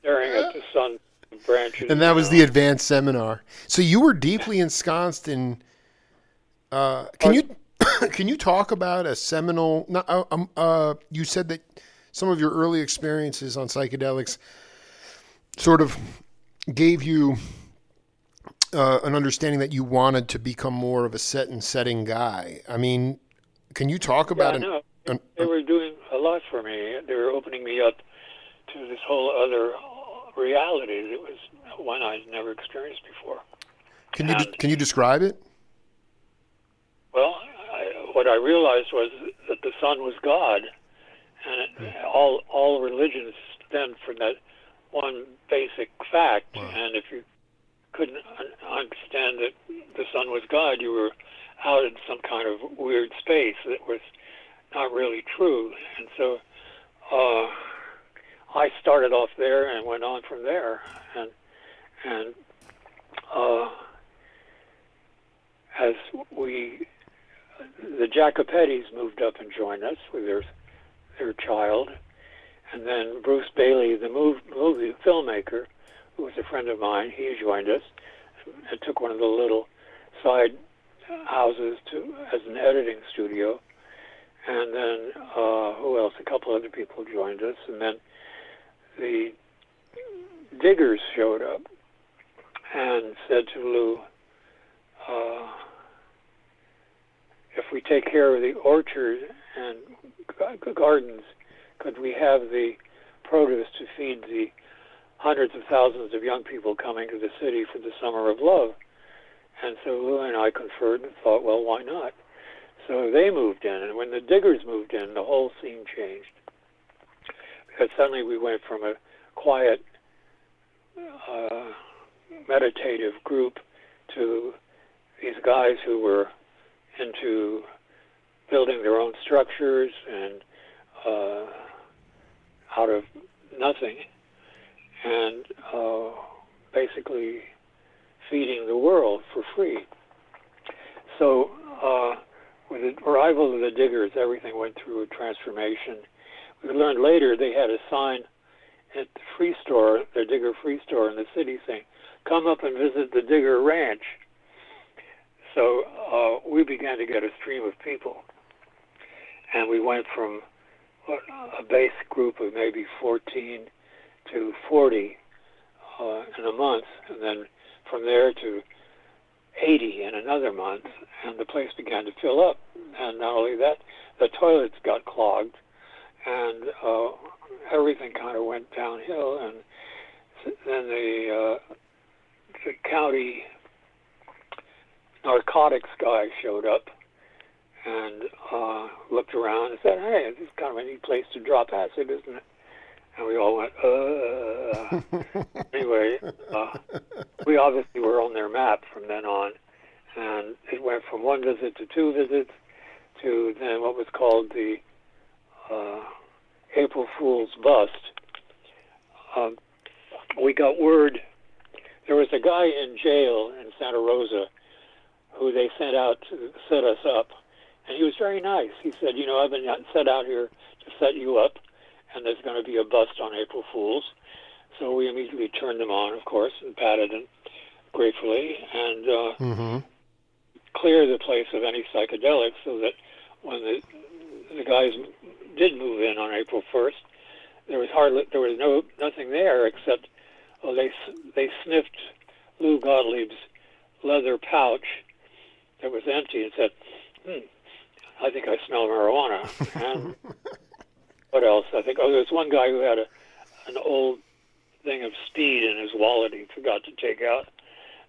staring at the sun branches. And that was the advanced seminar. So you were deeply ensconced in. Uh, can you can you talk about a seminal? Not, uh, um, uh, you said that some of your early experiences on psychedelics sort of gave you uh, an understanding that you wanted to become more of a set and setting guy. I mean, can you talk about yeah, an, no. An, they were doing a lot for me. They were opening me up to this whole other reality that was one I'd never experienced before. Can and, you can you describe it? Well, I, what I realized was that the sun was God, and it, mm. all all religions stem from that one basic fact. Wow. And if you couldn't understand that the sun was God, you were out in some kind of weird space that was not really true. And so uh, I started off there and went on from there. And and uh, as we, the Jacopettis moved up and joined us with their their child, and then Bruce Baillie, the move, movie filmmaker, who was a friend of mine, he joined us and took one of the little side houses to as an editing studio. And then uh, who else? A couple other people joined us, and then the diggers showed up and said to Lou, uh, "If we take care of the orchard and gardens, could we have the produce to feed the hundreds of thousands of young people coming to the city for the summer of love. And so Lou and I conferred and thought, well, why not? So they moved in, and when the diggers moved in, the whole scene changed. Because suddenly we went from a quiet, uh, meditative group to these guys who were into building their own structures and uh, out of nothing and uh, basically feeding the world for free. So, uh, with the arrival of the diggers, everything went through a transformation. We learned later they had a sign at the free store, their digger free store in the city saying, come up and visit the digger ranch. So uh, we began to get a stream of people. And we went from a base group of maybe 14 to 40 uh, in a month, and then from there to 80 in another month, and the place began to fill up. And not only that, the toilets got clogged, and uh, everything kind of went downhill. And then the uh, the county narcotics guy showed up and uh, looked around and said, "Hey, this is kind of a neat place to drop acid, isn't it?" And we all went, "Uh." anyway, uh, we obviously were on their map from then on, and it went from one visit to two visits to then what was called the uh, April Fool's bust. Um, we got word there was a guy in jail in Santa Rosa who they sent out to set us up and he was very nice. He said, "You know, I've been set out here to set you up, and there's going to be a bust on April Fools." So we immediately turned them on, of course, and patted them gratefully, and uh, Mm-hmm. clear the place of any psychedelics, so that when the the guys did move in on April 1st, there was hardly there was no nothing there except oh they they sniffed Lou Gottlieb's leather pouch that was empty and said, "Hmm, I think I smell marijuana." and what else? I think oh there was one guy who had a an old thing of speed in his wallet he forgot to take out,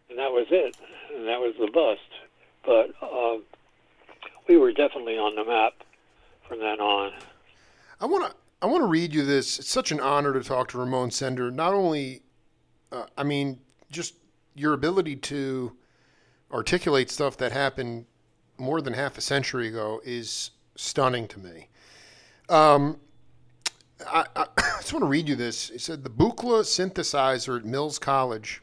and that was it, and that was the bust. But uh, we were definitely on the map from then on. I want to I want to read you this. It's such an honor to talk to Ramon Sender. Not only, uh, I mean, just your ability to articulate stuff that happened more than half a century ago is stunning to me. Um, I, I just want to read you this. He said the Buchla synthesizer at Mills College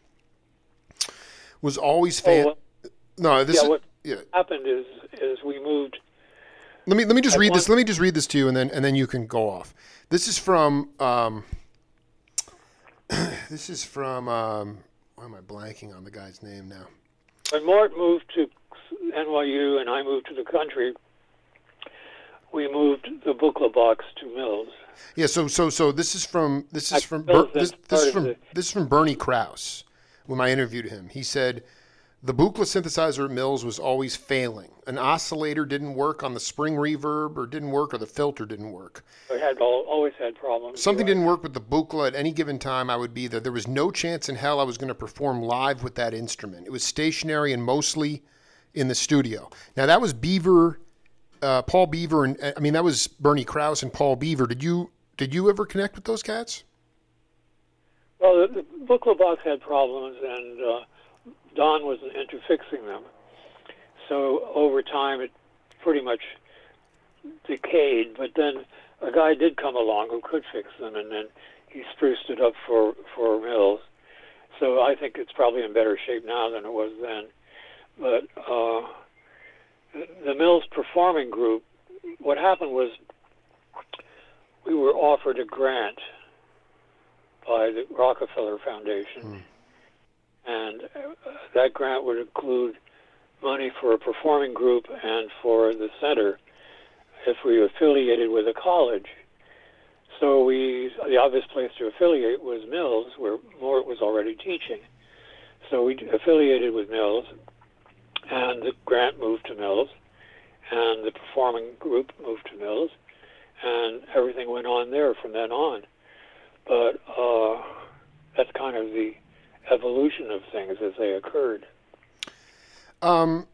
was always fan. Oh, no, this yeah, is, what yeah. happened is is we moved. Let me let me just read this. Let me just read this to you, and then and then you can go off. This is from. Um, this is from. Um, why am I blanking on the guy's name now? When Mort moved to NYU and I moved to the country, we moved the Buchla box to Mills. Yeah. So so so this is from this is from Ber- this, this is from this is from Bernie Krause when I interviewed him. He said. The Buchla synthesizer at Mills was always failing. An oscillator didn't work on the spring reverb, or didn't work, or the filter didn't work. We had always had problems. something didn't work with the Buchla at any given time, I would be there. There was no chance in hell I was going to perform live with that instrument. It was stationary and mostly in the studio. Now that was Beaver, uh, Paul Beaver, and I mean that was Bernie Krause and Paul Beaver. Did you did you ever connect with those cats? Well, the, the box had problems, and uh, Don was into fixing them. So over time, it pretty much decayed. But then a guy did come along who could fix them, and then he spruced it up for for Mills. So I think it's probably in better shape now than it was then. But uh, the- Mills performing group, what happened was we were offered a grant by the Rockefeller Foundation. And uh, that grant would include money for a performing group and for the center if we affiliated with a college. So we, the obvious place to affiliate was Mills, where Mort was already teaching. So we affiliated with Mills, and the grant moved to Mills, and the performing group moved to Mills, and everything went on there from then on but uh, that's kind of the evolution of things as they occurred. Um,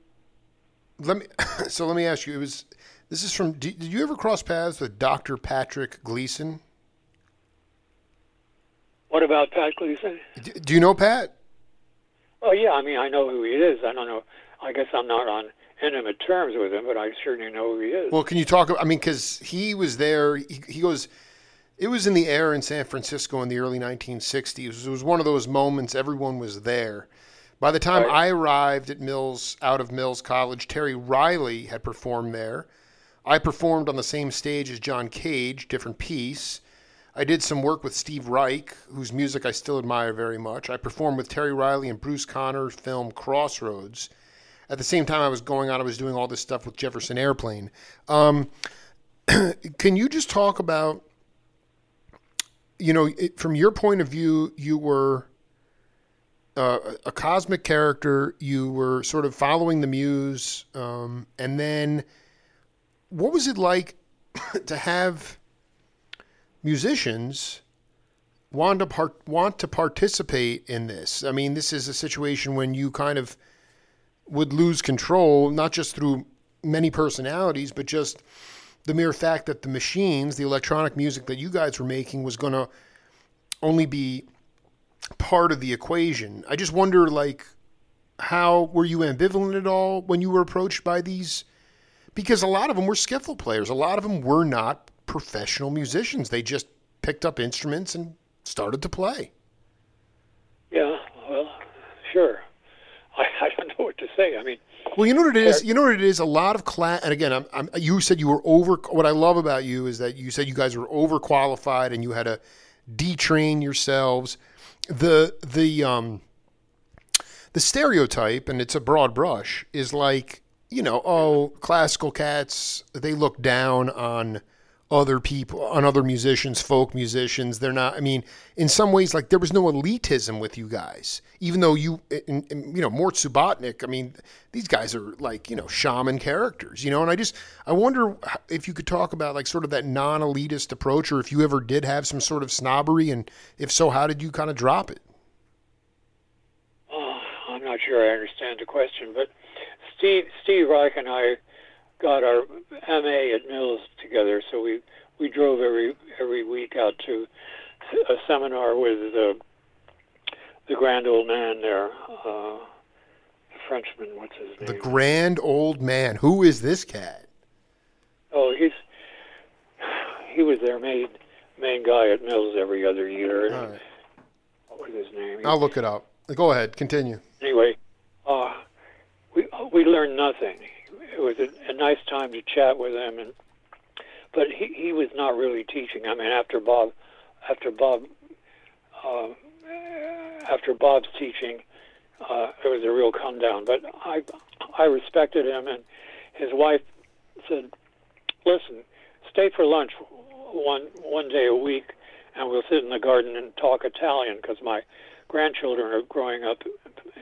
let me. So let me ask you. It was. This is from. Did, you ever cross paths with Dr. Patrick Gleason? What about Pat Gleason? Do, do you know Pat? Oh yeah, I mean I know who he is. I don't know. I guess I'm not on intimate terms with him, but I certainly know who he is. Well, can you talk? About I mean, because he was there. He, he goes. It was in the air in San Francisco in the early 1960s. It was one of those moments everyone was there. By the time Right. I arrived at Mills, out of Mills College, Terry Riley had performed there. I performed on the same stage as John Cage, different piece. I did some work with Steve Reich, whose music I still admire very much. I performed with Terry Riley and Bruce Conner's film Crossroads. At the same time I was going on, I was doing all this stuff with Jefferson Airplane. Um, can you just talk about, you know, it, from your point of view, you were uh, a cosmic character. You were sort of following the muse, um, and then what was it like to have musicians want to part, want to participate in this. I mean, this is a situation when you kind of would lose control, not just through many personalities, but just the mere fact that the machines, the electronic music that you guys were making, was going to only be part of the equation. I just wonder, like, how were you ambivalent at all when you were approached by these? Because a lot of them were skiffle players. A lot of them were not professional musicians. They just picked up instruments and started to play. Yeah, well, sure. I, I don't know what to say. I mean, well, you know what it is. You know what it is. A lot of class, and again, I'm, I'm, you said you were over. What I love about you is that you said you guys were overqualified and you had to detrain yourselves. The the um the stereotype, and it's a broad brush, is like you know, oh, classical cats. They look down on other people, on other musicians, folk musicians. They're not. I mean, in some ways, like there was no elitism with you guys, even though you, in, in, you know, Mort Subotnick. I mean, these guys are like you know shaman characters, you know. And I just, I wonder if you could talk about like sort of that non-elitist approach, or if you ever did have some sort of snobbery, and if so, how did you kind of drop it? Oh, I'm not sure I understand the question, but Steve Steve Reich and I got our MA at Mills together, so we we drove every every week out to a seminar with the the grand old man there, uh, the Frenchman. What's his name? The grand old man. Who is this cat? Oh, he's he was their main main guy at Mills every other year. Right. What was his name? I'll look it up. Go ahead. Continue. Anyway, uh, we we learned nothing it was a, a nice time to chat with him, and but he he was not really teaching. I mean, after Bob, after Bob, uh, after Bob's teaching, uh, it was a real come down. But I I respected him, and his wife said, "Listen, stay for lunch one one day a week, and we'll sit in the garden and talk Italian because my grandchildren are growing up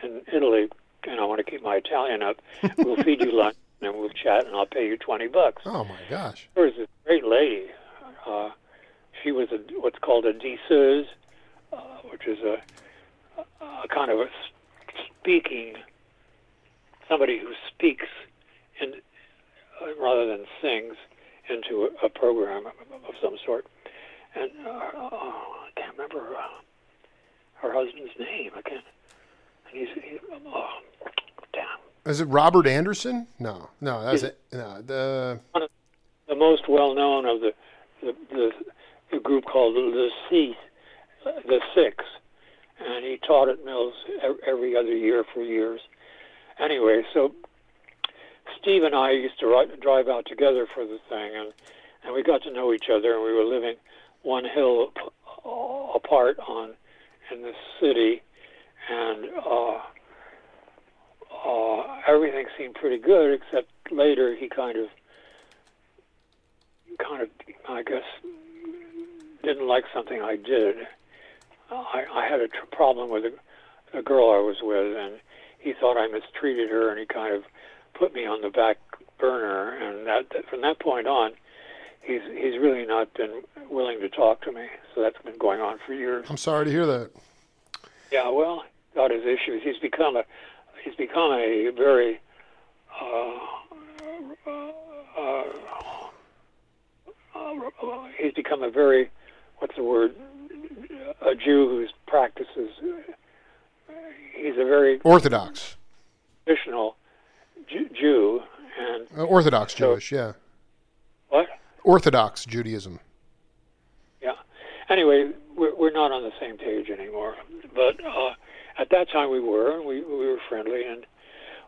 in Italy." and I want to keep my Italian up. We'll feed you lunch and we'll chat, and I'll pay you twenty bucks. Oh my gosh! There was this great lady. Uh, she was a what's called a diseuse, uh, which is a, a kind of a speaking somebody who speaks in uh, rather than sings into a, a program of, of some sort. And uh, oh, I can't remember her, uh, her husband's name. I can't. And he's, he, oh, damn. Is it Robert Anderson? No, no, that's it. No, the the most well known of the the, the the group called the C, the Six, and he taught at Mills every other year for years. Anyway, so Steve and I used to ride, drive out together for the thing, and and we got to know each other, and we were living one hill apart on in the city, and. uh uh, everything seemed pretty good, except later he kind of, kind of, I guess, didn't like something I did. I, I had a tr- problem with a, a girl I was with, and he thought I mistreated her, and he kind of put me on the back burner. And that, that from that point on, he's he's really not been willing to talk to me. So that's been going on for years. I'm sorry to hear that. Yeah, well, got his issues. He's become a he's become a very uh, uh, uh, he's become a very what's the word a Jew whose practices he's a very orthodox traditional Jew and uh, Orthodox so, Jewish, yeah. What? Orthodox Judaism. Yeah. Anyway, we're, we're not on the same page anymore. But uh, at that time we were, we, we were friendly, and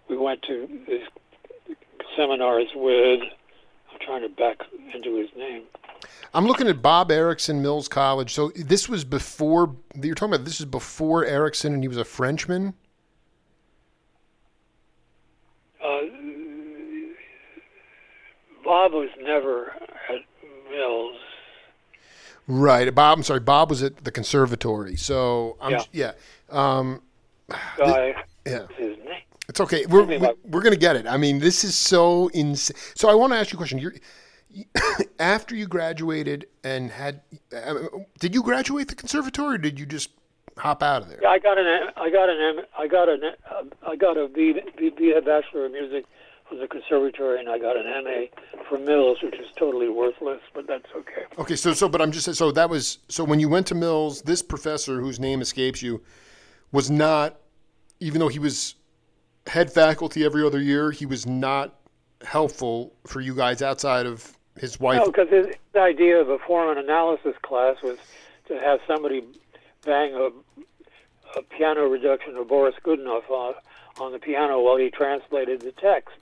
we went to these seminars with, I'm trying to back into his name. I'm looking at Bob Erickson, Mills College. So this was before, you're talking about this is before Erickson and he was a Frenchman? Uh, Bob was never at Mills. Right. Bob, I'm sorry, Bob was at the conservatory. So, I'm, yeah. yeah. Um. Yeah. It's okay. We're we, we're gonna get it. I mean, this is so insane. So I want to ask you a question. You're after you graduated and had, uh, did you graduate the conservatory or did you just hop out of there? Yeah, I got an I got an I got an I got a B, B, B a bachelor of music from the conservatory, and I got an MA from Mills, which is totally worthless, but that's okay. Okay, so so but I'm just so that was so when you went to Mills, this professor whose name escapes you was not, even though he was head faculty every other year, he was not helpful for you guys outside of his wife. No, because his idea of a form analysis class was to have somebody bang a, a piano reduction of Boris Godunov on, on the piano while he translated the text.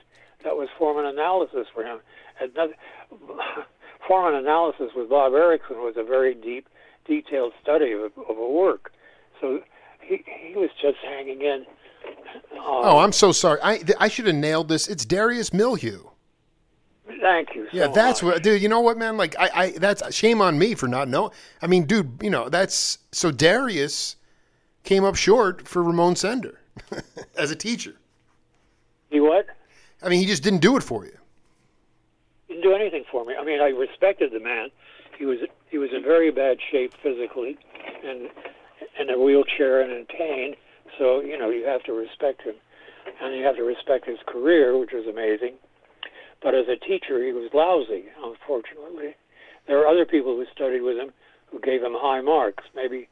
That was form analysis for him. And nothing, form analysis with Bob Erickson was a very deep, detailed study of, of a work. So he he was just hanging in. Um, oh, I'm so sorry. I I should have nailed this. It's Darius Milhaud. Thank you. So yeah, that's much. what, dude. You know what, man? Like, I, I, that's shame on me for not knowing. I mean, dude, you know, that's so Darius came up short for Ramon Sender as a teacher. He what? I mean, he just didn't do it for you. Didn't do anything for me. I mean, I respected the man. He was he was in very bad shape physically, and in a wheelchair and in pain. So you know, you have to respect him, and you have to respect his career, which was amazing but as a teacher, he was lousy, unfortunately. There are other people who studied with him who gave him high marks. Maybe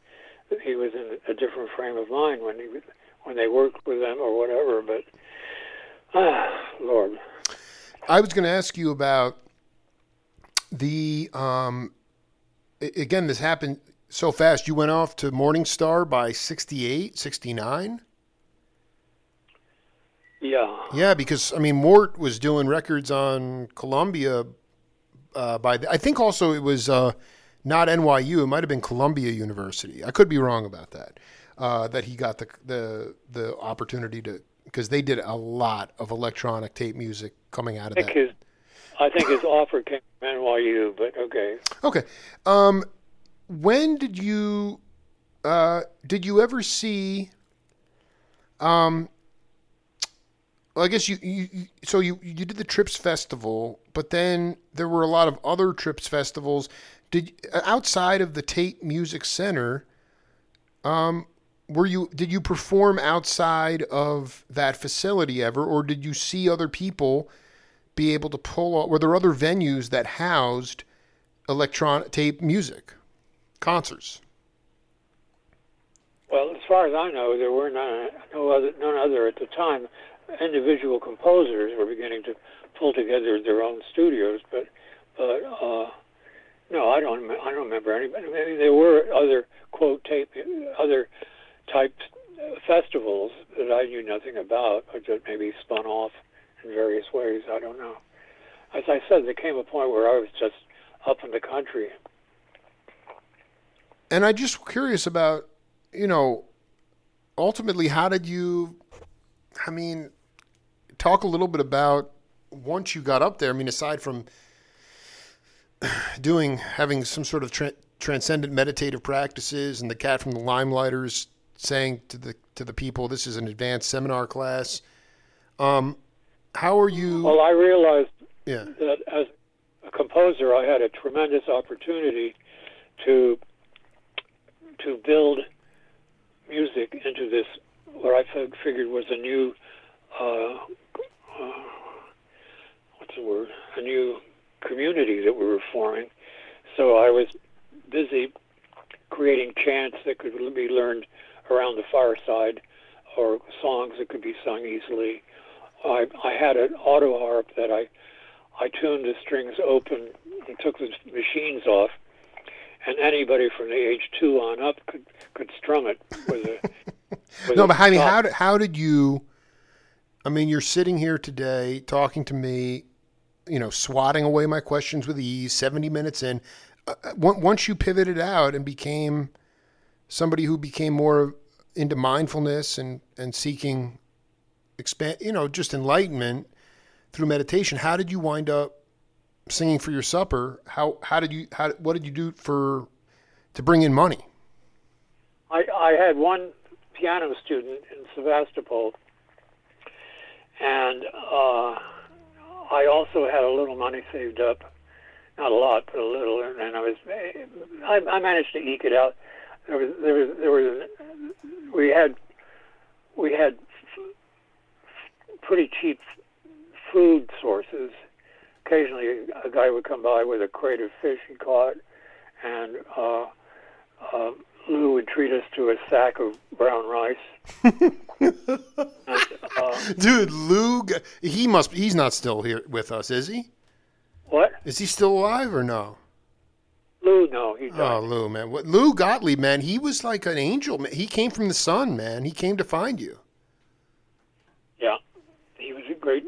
he was in a different frame of mind when he when they worked with him or whatever. But Lord. I was going to ask you about the. Um, again, this happened so fast. You went off to Morning Star by 68, 69? Yeah. Yeah, because I mean, Mort was doing records on Columbia. Uh, by the, I think also it was uh, not NYU. It might have been Columbia University. I could be wrong about that. Uh, that he got the the the opportunity to because they did a lot of electronic tape music coming out of I think that. His, I think his offer came from NYU, but okay. Okay. Um, when did you uh, did you ever see? Um, well, I guess you, you, you, so you you did the Trips Festival, but then there were a lot of other Trips festivals. Did outside of the Tape Music Center, um, were you did you perform outside of that facility ever, or did you see other people be able to pull off? Were there other venues that housed electronic tape music concerts? Well, as far as I know, there were none, no other, none other at the time individual composers were beginning to pull together their own studios, but but uh, no, I don't I don't remember any. Maybe there were other quote tape other type festivals that I knew nothing about, but that maybe spun off in various ways. I don't know. As I said, there came a point where I was just up in the country. And I just curious about, you know, ultimately, how did you? I mean, talk a little bit about once you got up there. I mean, aside from doing having some sort of tra- transcendent meditative practices, and the cat from the Limeliters saying to the to the people, "This is an advanced seminar class." Um, how are you? Well, I realized yeah. that as a composer, I had a tremendous opportunity to to build music into this what I figured was a new uh, uh, what's the word? A new community that we were forming. So I was busy creating chants that could be learned around the fireside or songs that could be sung easily. I, I had an auto harp that I I tuned the strings open and took the machines off, and anybody from the age two on up could could strum it with a. With no, a but I mean, how did how did you? I mean, you're sitting here today talking to me, you know, swatting away my questions with ease. Seventy minutes in, uh, once you pivoted out and became somebody who became more into mindfulness and and seeking expand, you know, just enlightenment through meditation. How did you wind up singing for your supper? How how did you how what did you do for to bring in money? I, I had one piano student in Sebastopol, and uh, I also had a little money saved up, not a lot, but a little, and, I was I, I managed to eke it out. There was there was there was we had we had pretty cheap food sources. Occasionally, a guy would come by with a crate of fish he caught, and uh, uh, Lou would treat us to a sack of brown rice. and, uh, Dude, Lou, he must. He's not still here with us, is he? what? Is he still alive or no? Lou? No, he died. Oh, Lou, man. What Lou Gottlieb, man, he was like an angel. Man. He came from the sun, man. He came to find you. Yeah, he was a great,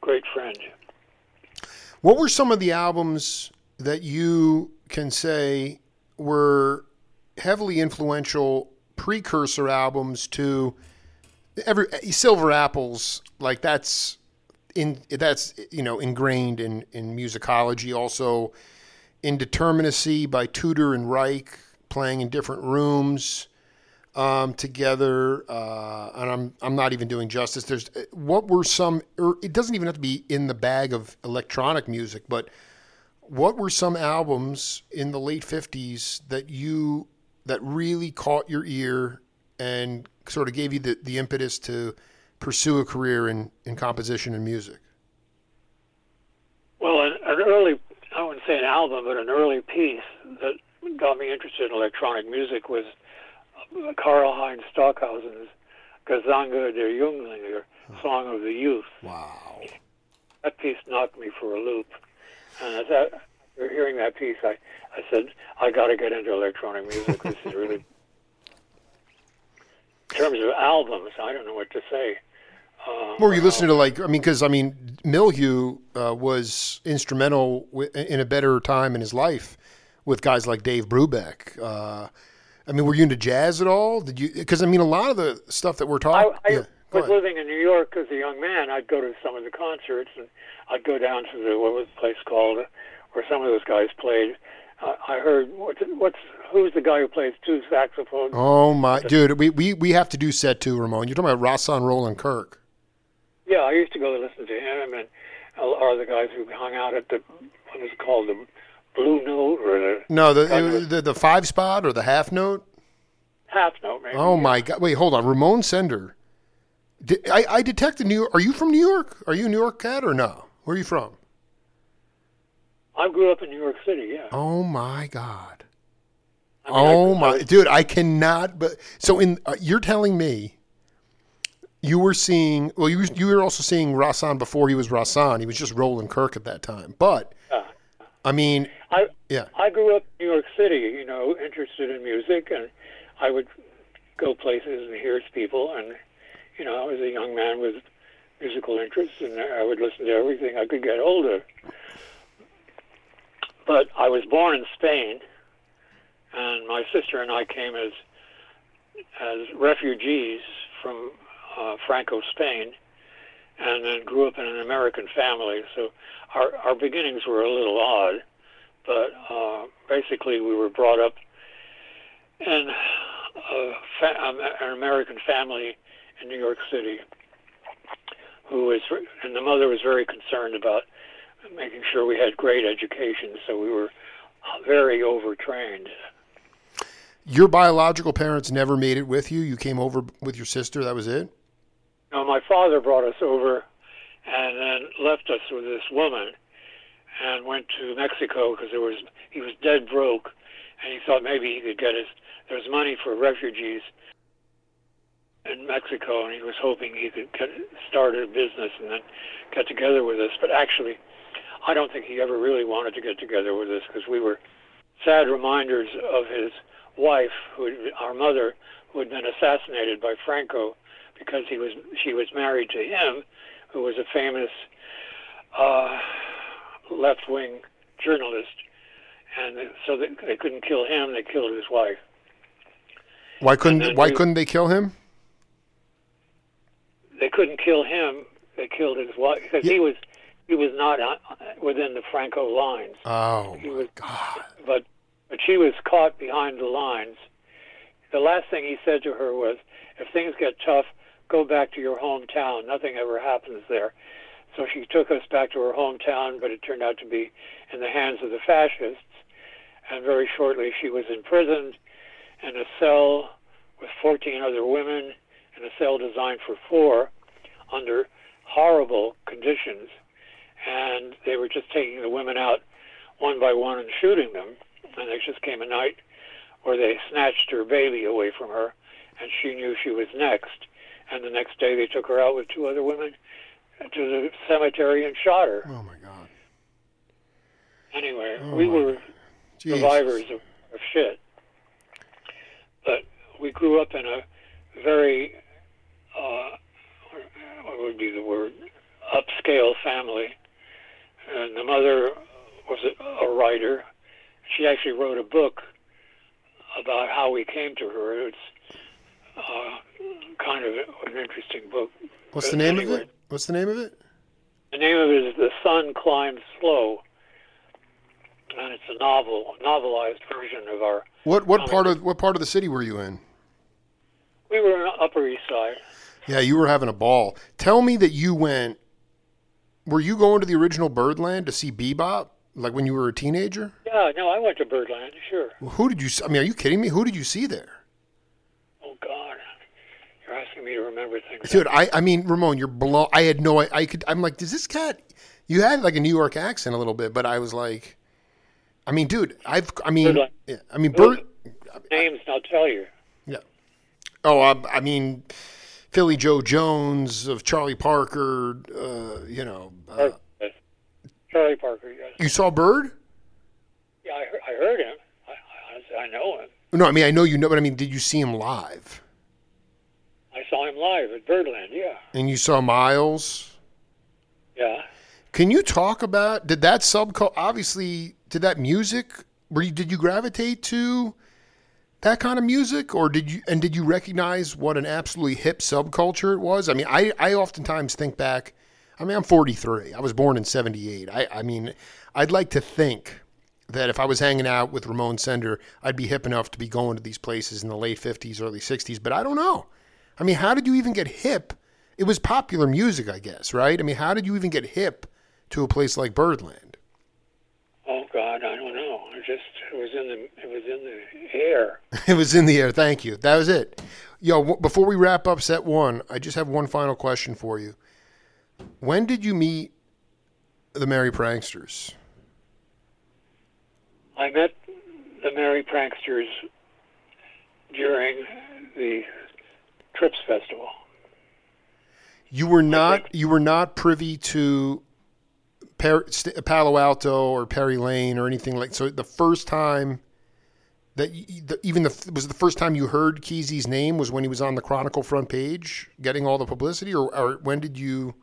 great friend. What were some of the albums that you can say were heavily influential precursor albums to every Silver Apples? Like that's in that's you know ingrained in in musicology. Also, Indeterminacy by Tudor and Reich, playing in different rooms um, together, uh, and I'm I'm not even doing justice. There's what were some? Or it doesn't even have to be in the bag of electronic music, but what were some albums in the late '50s that you that really caught your ear and sort of gave you the, the impetus to pursue a career in, in composition and music? Well, an, an early, say an album, but an early piece that got me interested in electronic music was uh, Karlheinz Stockhausen's Gesang der Jünglinge, Song of the Youth. Wow. That piece knocked me for a loop. And as I, after hearing that piece, I, I said, I got to get into electronic music. This is really. In terms of albums, I don't know what to say. Uh, Were you listening to like? I mean, because I mean, Milhaud uh, was instrumental w- in a better time in his life with guys like Dave Brubeck. Uh, I mean, were you into jazz at all? Did you? Because I mean, a lot of the stuff that we're I, talking. I yeah, was ahead. living in New York as a young man. I'd go to some of the concerts, and I'd go down to the what was the place called where some of those guys played. Uh, I heard what's what's who's the guy who plays two saxophones? Oh my dude, we, we we have to do set two, Ramon. You're talking about Rahsaan Roland Kirk. Yeah, I used to go listen to him and or the guys who hung out at the what was it called the Blue Note or the No, the, the the five spot or the half note. half note maybe. Oh my god! Wait, hold on, Ramon Sender. Did, I I detected New York. Are you from New York? Are you a New York cat or no? Where are you from? I grew up in New York City. Yeah. Oh my god! I mean, I- Oh I my was- dude, I cannot. But so in uh, you're telling me you were seeing. Well, you you were also seeing Rahsaan before he was Rahsaan. He was just Roland Kirk at that time. But Yeah. I mean, I yeah. I grew up in New York City, you know, interested in music, and I would go places and hear people, and you know, I was a young man with musical interests, and I would listen to everything I could get older. But I was born in Spain, and my sister and I came as as refugees from uh, Franco, Spain, and then grew up in an American family. So our our beginnings were a little odd but uh, basically we were brought up in a fa- um, an American family in New York City, who was, and the mother was very concerned about making sure we had great education, so we were very overtrained. Your biological parents never made it with you. You came over with your sister. That was it. Now, my father brought us over and then left us with this woman and went to Mexico because there was he was dead broke and he thought maybe he could get us there was money for refugees in Mexico and he was hoping he could get, start a business and then get together with us. But actually I don't think he ever really wanted to get together with us because we were sad reminders of his wife who our mother who had been assassinated by Franco because he was she was married to him, who was a famous uh, left-wing journalist, and so they, they couldn't kill him; they killed his wife. Why couldn't Why we- couldn't they kill him? They couldn't kill him; they killed his wife because he was he was not uh, within the Franco lines. Oh He was- God! but but she was caught behind the lines. The last thing he said to her was, "If things get tough, go back to your hometown. Nothing ever happens there." So she took us back to her hometown, but it turned out to be in the hands of the fascists. And very shortly, she was imprisoned in a cell with 14 other women in a cell designed for four under horrible conditions. And they were just taking the women out one by one and shooting them. And there just came a night where they snatched her baby away from her, and she knew she was next. And the next day, they took her out with two other women to the cemetery and shot her. Oh my God. Anyway, Oh we were Jesus. survivors of, of shit. But we grew up in a very, uh, what would be the word, upscale family. And the mother was a, a writer. She actually wrote a book about how we came to her. It's uh, kind of an interesting book. What's the name of it? What's the name of it? The name of it is The Sun Climbs Slow, and it's a novel, novelized version of our. What what Comic part of what part of the city were you in? We were on Upper East Side. Yeah, you were having a ball. Tell me that you went. Were you going to the original Birdland to see Bebop, like when you were a teenager? Yeah, no, I went to Birdland, sure. Who did you? I mean, are you kidding me? Who did you see there, you're me to remember things. dude? I I mean, Ramon, you're blown. I had no. I, I could. I'm like, does this cat? You had like a New York accent a little bit, but I was like, I mean, dude, I've. I mean, yeah, I mean, Bird. Names, and I'll tell you. Yeah. Oh, I, I mean, Philly Joe Jones of Charlie Parker. Uh, you know, uh. Charlie Parker, yes. you saw Bird? Yeah, I heard, I heard him. I, I, I know him. No, I mean I know you know, but I mean, did you see him live? I saw him live at Birdland. Yeah, And you saw Miles. yeah. Can you talk about did that subculture obviously did that music were you did you gravitate to that kind of music or did you and did you recognize what an absolutely hip subculture it was? I mean, I I oftentimes think back I mean, I'm 43. I was born in 78. I I mean, I'd like to think that if I was hanging out with Ramon Sender, I'd be hip enough to be going to these places in the late 50s, early 60s, but I don't know. I mean, how did you even get hip? It was popular music, I guess, right? I mean, how did you even get hip to a place like Birdland? Oh God, I don't know. It just it was in the it was in the air. It was in the air. Thank you. That was it. Yo, w- before we wrap up set one, I just have one final question for you. When did you meet the Merry Pranksters? I met the Merry Pranksters during the Trips Festival. You were not you were not privy to per, St- Palo Alto or Perry Lane or anything like. So the first time that you, the, even the was the first time you heard Kesey's name was when he was on the Chronicle front page, getting all the publicity, or, or when did you?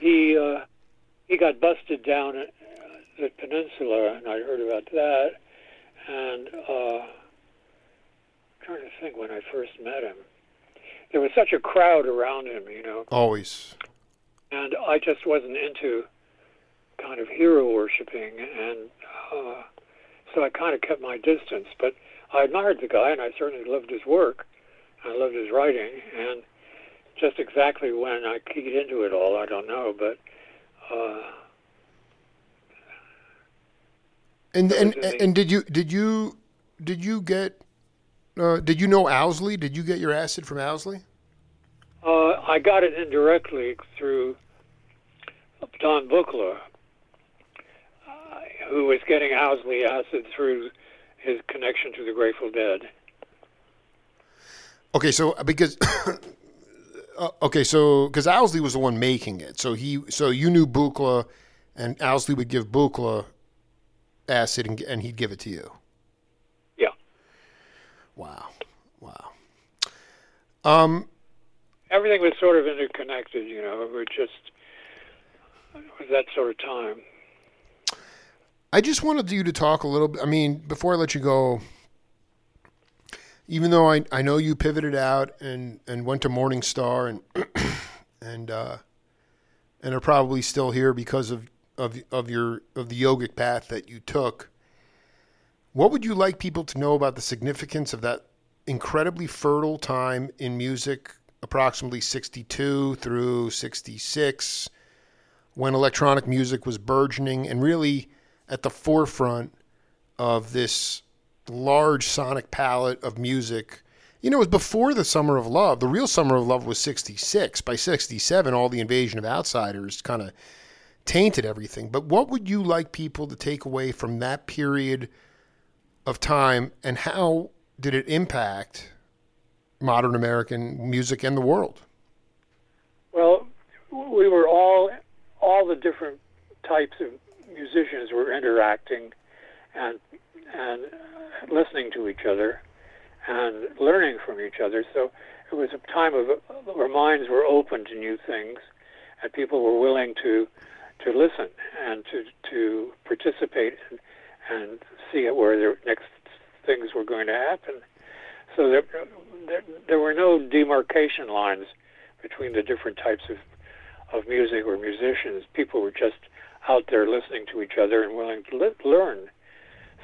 He uh, he got busted down at uh, the peninsula, and I heard about that. And uh, trying to think when I first met him, there was such a crowd around him, you know, Always. and I just wasn't into kind of hero worshiping, and uh, so I kind of kept my distance. But I admired the guy, and I certainly loved his work. I loved his writing, and just exactly when I keyed into it all, I don't know, but. Uh, And and and did you did you did you get uh, did you know Owsley? Did you get your acid from Owsley? Uh, I got it indirectly through Don Buchla, uh, who was getting Owsley acid through his connection to the Grateful Dead. Okay, so because uh, okay, so because Owsley was the one making it, so he so you knew Buchla, and Owsley would give Buchla acid, and, and he'd give it to you. Yeah. Wow, wow. Um, Everything was sort of interconnected, you know. It was just it was that sort of time. I just wanted you to talk a little bit. I mean, before I let you go, even though I, I know you pivoted out and, and went to Morning Star and and uh, and are probably still here because of, of of your of the yogic path that you took. What would you like people to know about the significance of that incredibly fertile time in music, approximately sixty two through sixty six? when electronic music was burgeoning and really at the forefront of this large sonic palette of music. You know, it was before the Summer of Love. The real Summer of Love was 66. By 67, all the invasion of outsiders kind of tainted everything. But what would you like people to take away from that period of time and how did it impact modern American music and the world? Well, we were all all the different types of musicians were interacting and and listening to each other and learning from each other. So it was a time of our minds were open to new things, and people were willing to to listen and to to participate and, and see where the next things were going to happen. So there, there there were no demarcation lines between the different types of of music or musicians. People were just out there listening to each other and willing to li- learn.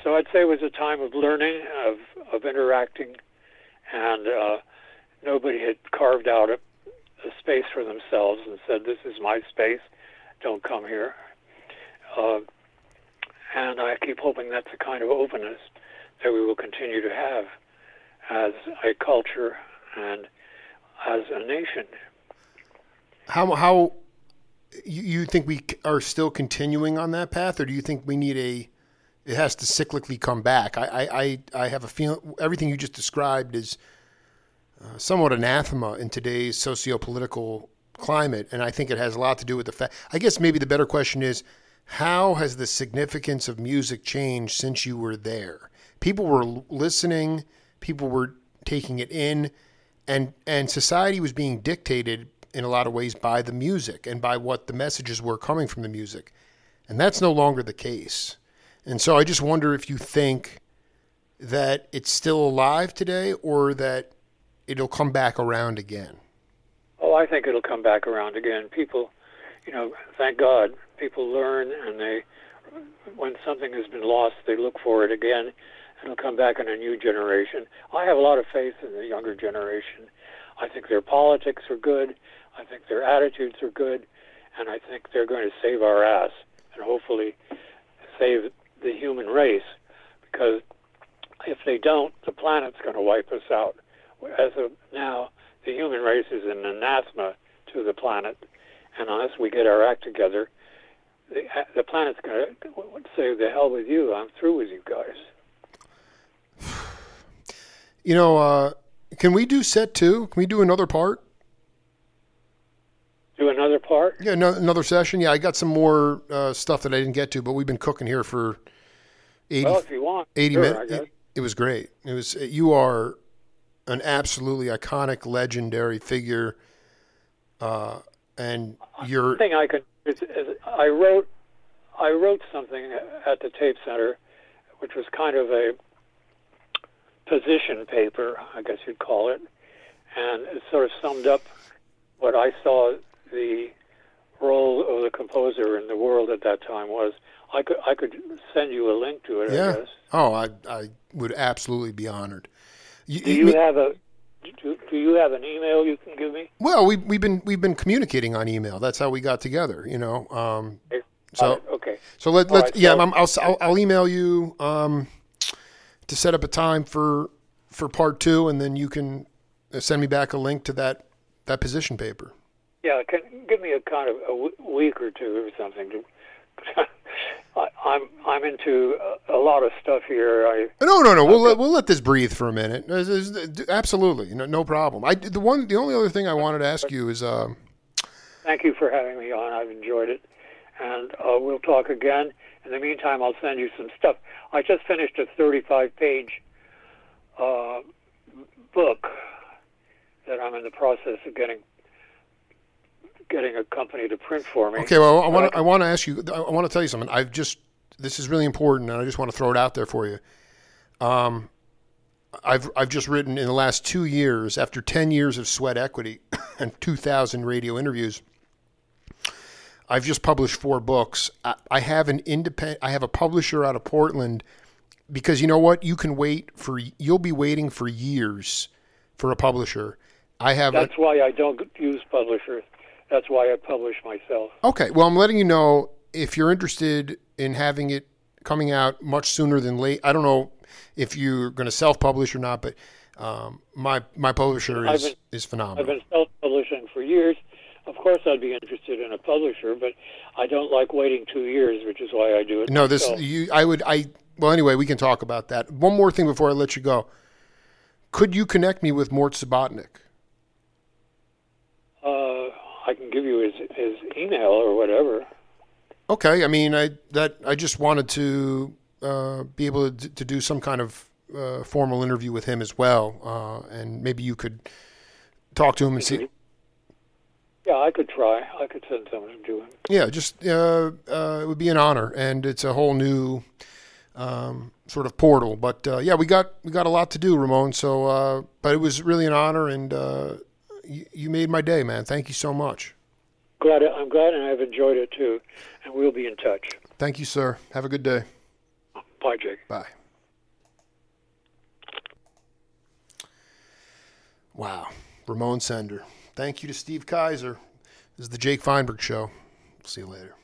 So I'd say it was a time of learning, of of interacting, and uh, nobody had carved out a, a space for themselves and said, "This is my space. Don't come here." Uh, and I keep hoping that's the kind of openness that we will continue to have as a culture and as a nation. How how you, think we are still continuing on that path, or do you think we need a it has to cyclically come back? I I, I have a feeling everything you just described is uh, somewhat anathema in today's socio-political climate, and I think it has a lot to do with the fact. I guess maybe the better question is, how has the significance of music changed since you were there? People were listening, people were taking it in, and and society was being dictated in a lot of ways by the music and by what the messages were coming from the music, and that's no longer the case. And so I just wonder if you think that it's still alive today, or that it'll come back around again. Oh, I think it'll come back around again. People, you know, thank God, people learn and they, when something has been lost, they look for it again and it'll come back in a new generation. I have a lot of faith in the younger generation. I think their politics are good. I think their attitudes are good. And I think they're going to save our ass and hopefully save the human race because if they don't, the planet's going to wipe us out. As of now, the human race is an anathema to the planet, and unless we get our act together, the, the planet's going to say, "The hell with you! I'm through with you guys." You know, uh, can we do set two? Can we do another part? Do another part? Yeah, no, another session. Yeah, I got some more uh, stuff that I didn't get to, but we've been cooking here for 80, well, if you want, 80 sure, minutes. It, it was great. It was you are an absolutely iconic, legendary figure, uh, and uh, you're. One thing I could is, is I wrote I wrote something at the tape center, which was kind of a position paper, I guess you'd call it, and it sort of summed up what I saw the role of the composer in the world at that time was. I could I could send you a link to it. Yeah. I guess. Oh, I I would absolutely be honored. You, Do you have a do, do you have an email you can give me? Well, we we've been we've been communicating on email. That's how we got together. You know. Um, so Uh, okay. so let let's right, yeah. so- I'm, I'll, I'll I'll email you um, to set up a time for for part two, and then you can send me back a link to that that position paper. Yeah, can give me a kind of a w- week or two or something. To, I, I'm I'm into a, a lot of stuff here. I No, no, no. We'll let, we'll let this breathe for a minute. There's- Absolutely, no, no problem. I the one the only other thing I wanted to ask you is uh, thank you for having me on. I've enjoyed it, and uh, we'll talk again. In the meantime, I'll send you some stuff. I just finished a 35-page uh, book that I'm in the process of getting getting a company to print for me. Okay, well, I want to I want to ask you. I want to tell you something. I've just this is really important, and I just want to throw it out there for you. Um, I've I've just written in the last two years, after ten years of sweat equity and two thousand radio interviews. I've just published four books. I, I have an independent. I have a publisher out of Portland because you know what? You can wait for. You'll be waiting for years for a publisher. I have. A, That's why I don't use publishers. That's why I publish myself. Okay. Well, I'm letting you know if you're interested in having it coming out much sooner than late. I don't know if you're going to self-publish or not, but um, my my publisher is I've been- is I've phenomenal. been self-publishing for years. Of course, I'd be interested in a publisher, but I don't like waiting two years, which is why I do it. No, this myself. you. I would. I well. Anyway, we can talk about that. One more thing before I let you go. Could you connect me with Mort Subotnick? I can give you his his email or whatever. Okay. I mean, I that I just wanted to uh, be able to, to do some kind of uh, formal interview with him as well, uh, and maybe you could talk to him and see. Yeah, I could try. I could send someone to him. Yeah, just uh, uh, it would be an honor, and it's a whole new um, sort of portal. But uh, yeah, we got we got a lot to do, Ramon. So, uh, but it was really an honor, and uh, you, you made my day, man. Thank you so much. Glad I'm glad, and I've enjoyed it too. And we'll be in touch. Thank you, sir. Have a good day. Bye, Jake. Bye. Wow, Ramon Sender. Thank you to Steve Kaiser. This is the Jake Feinberg Show. See you later.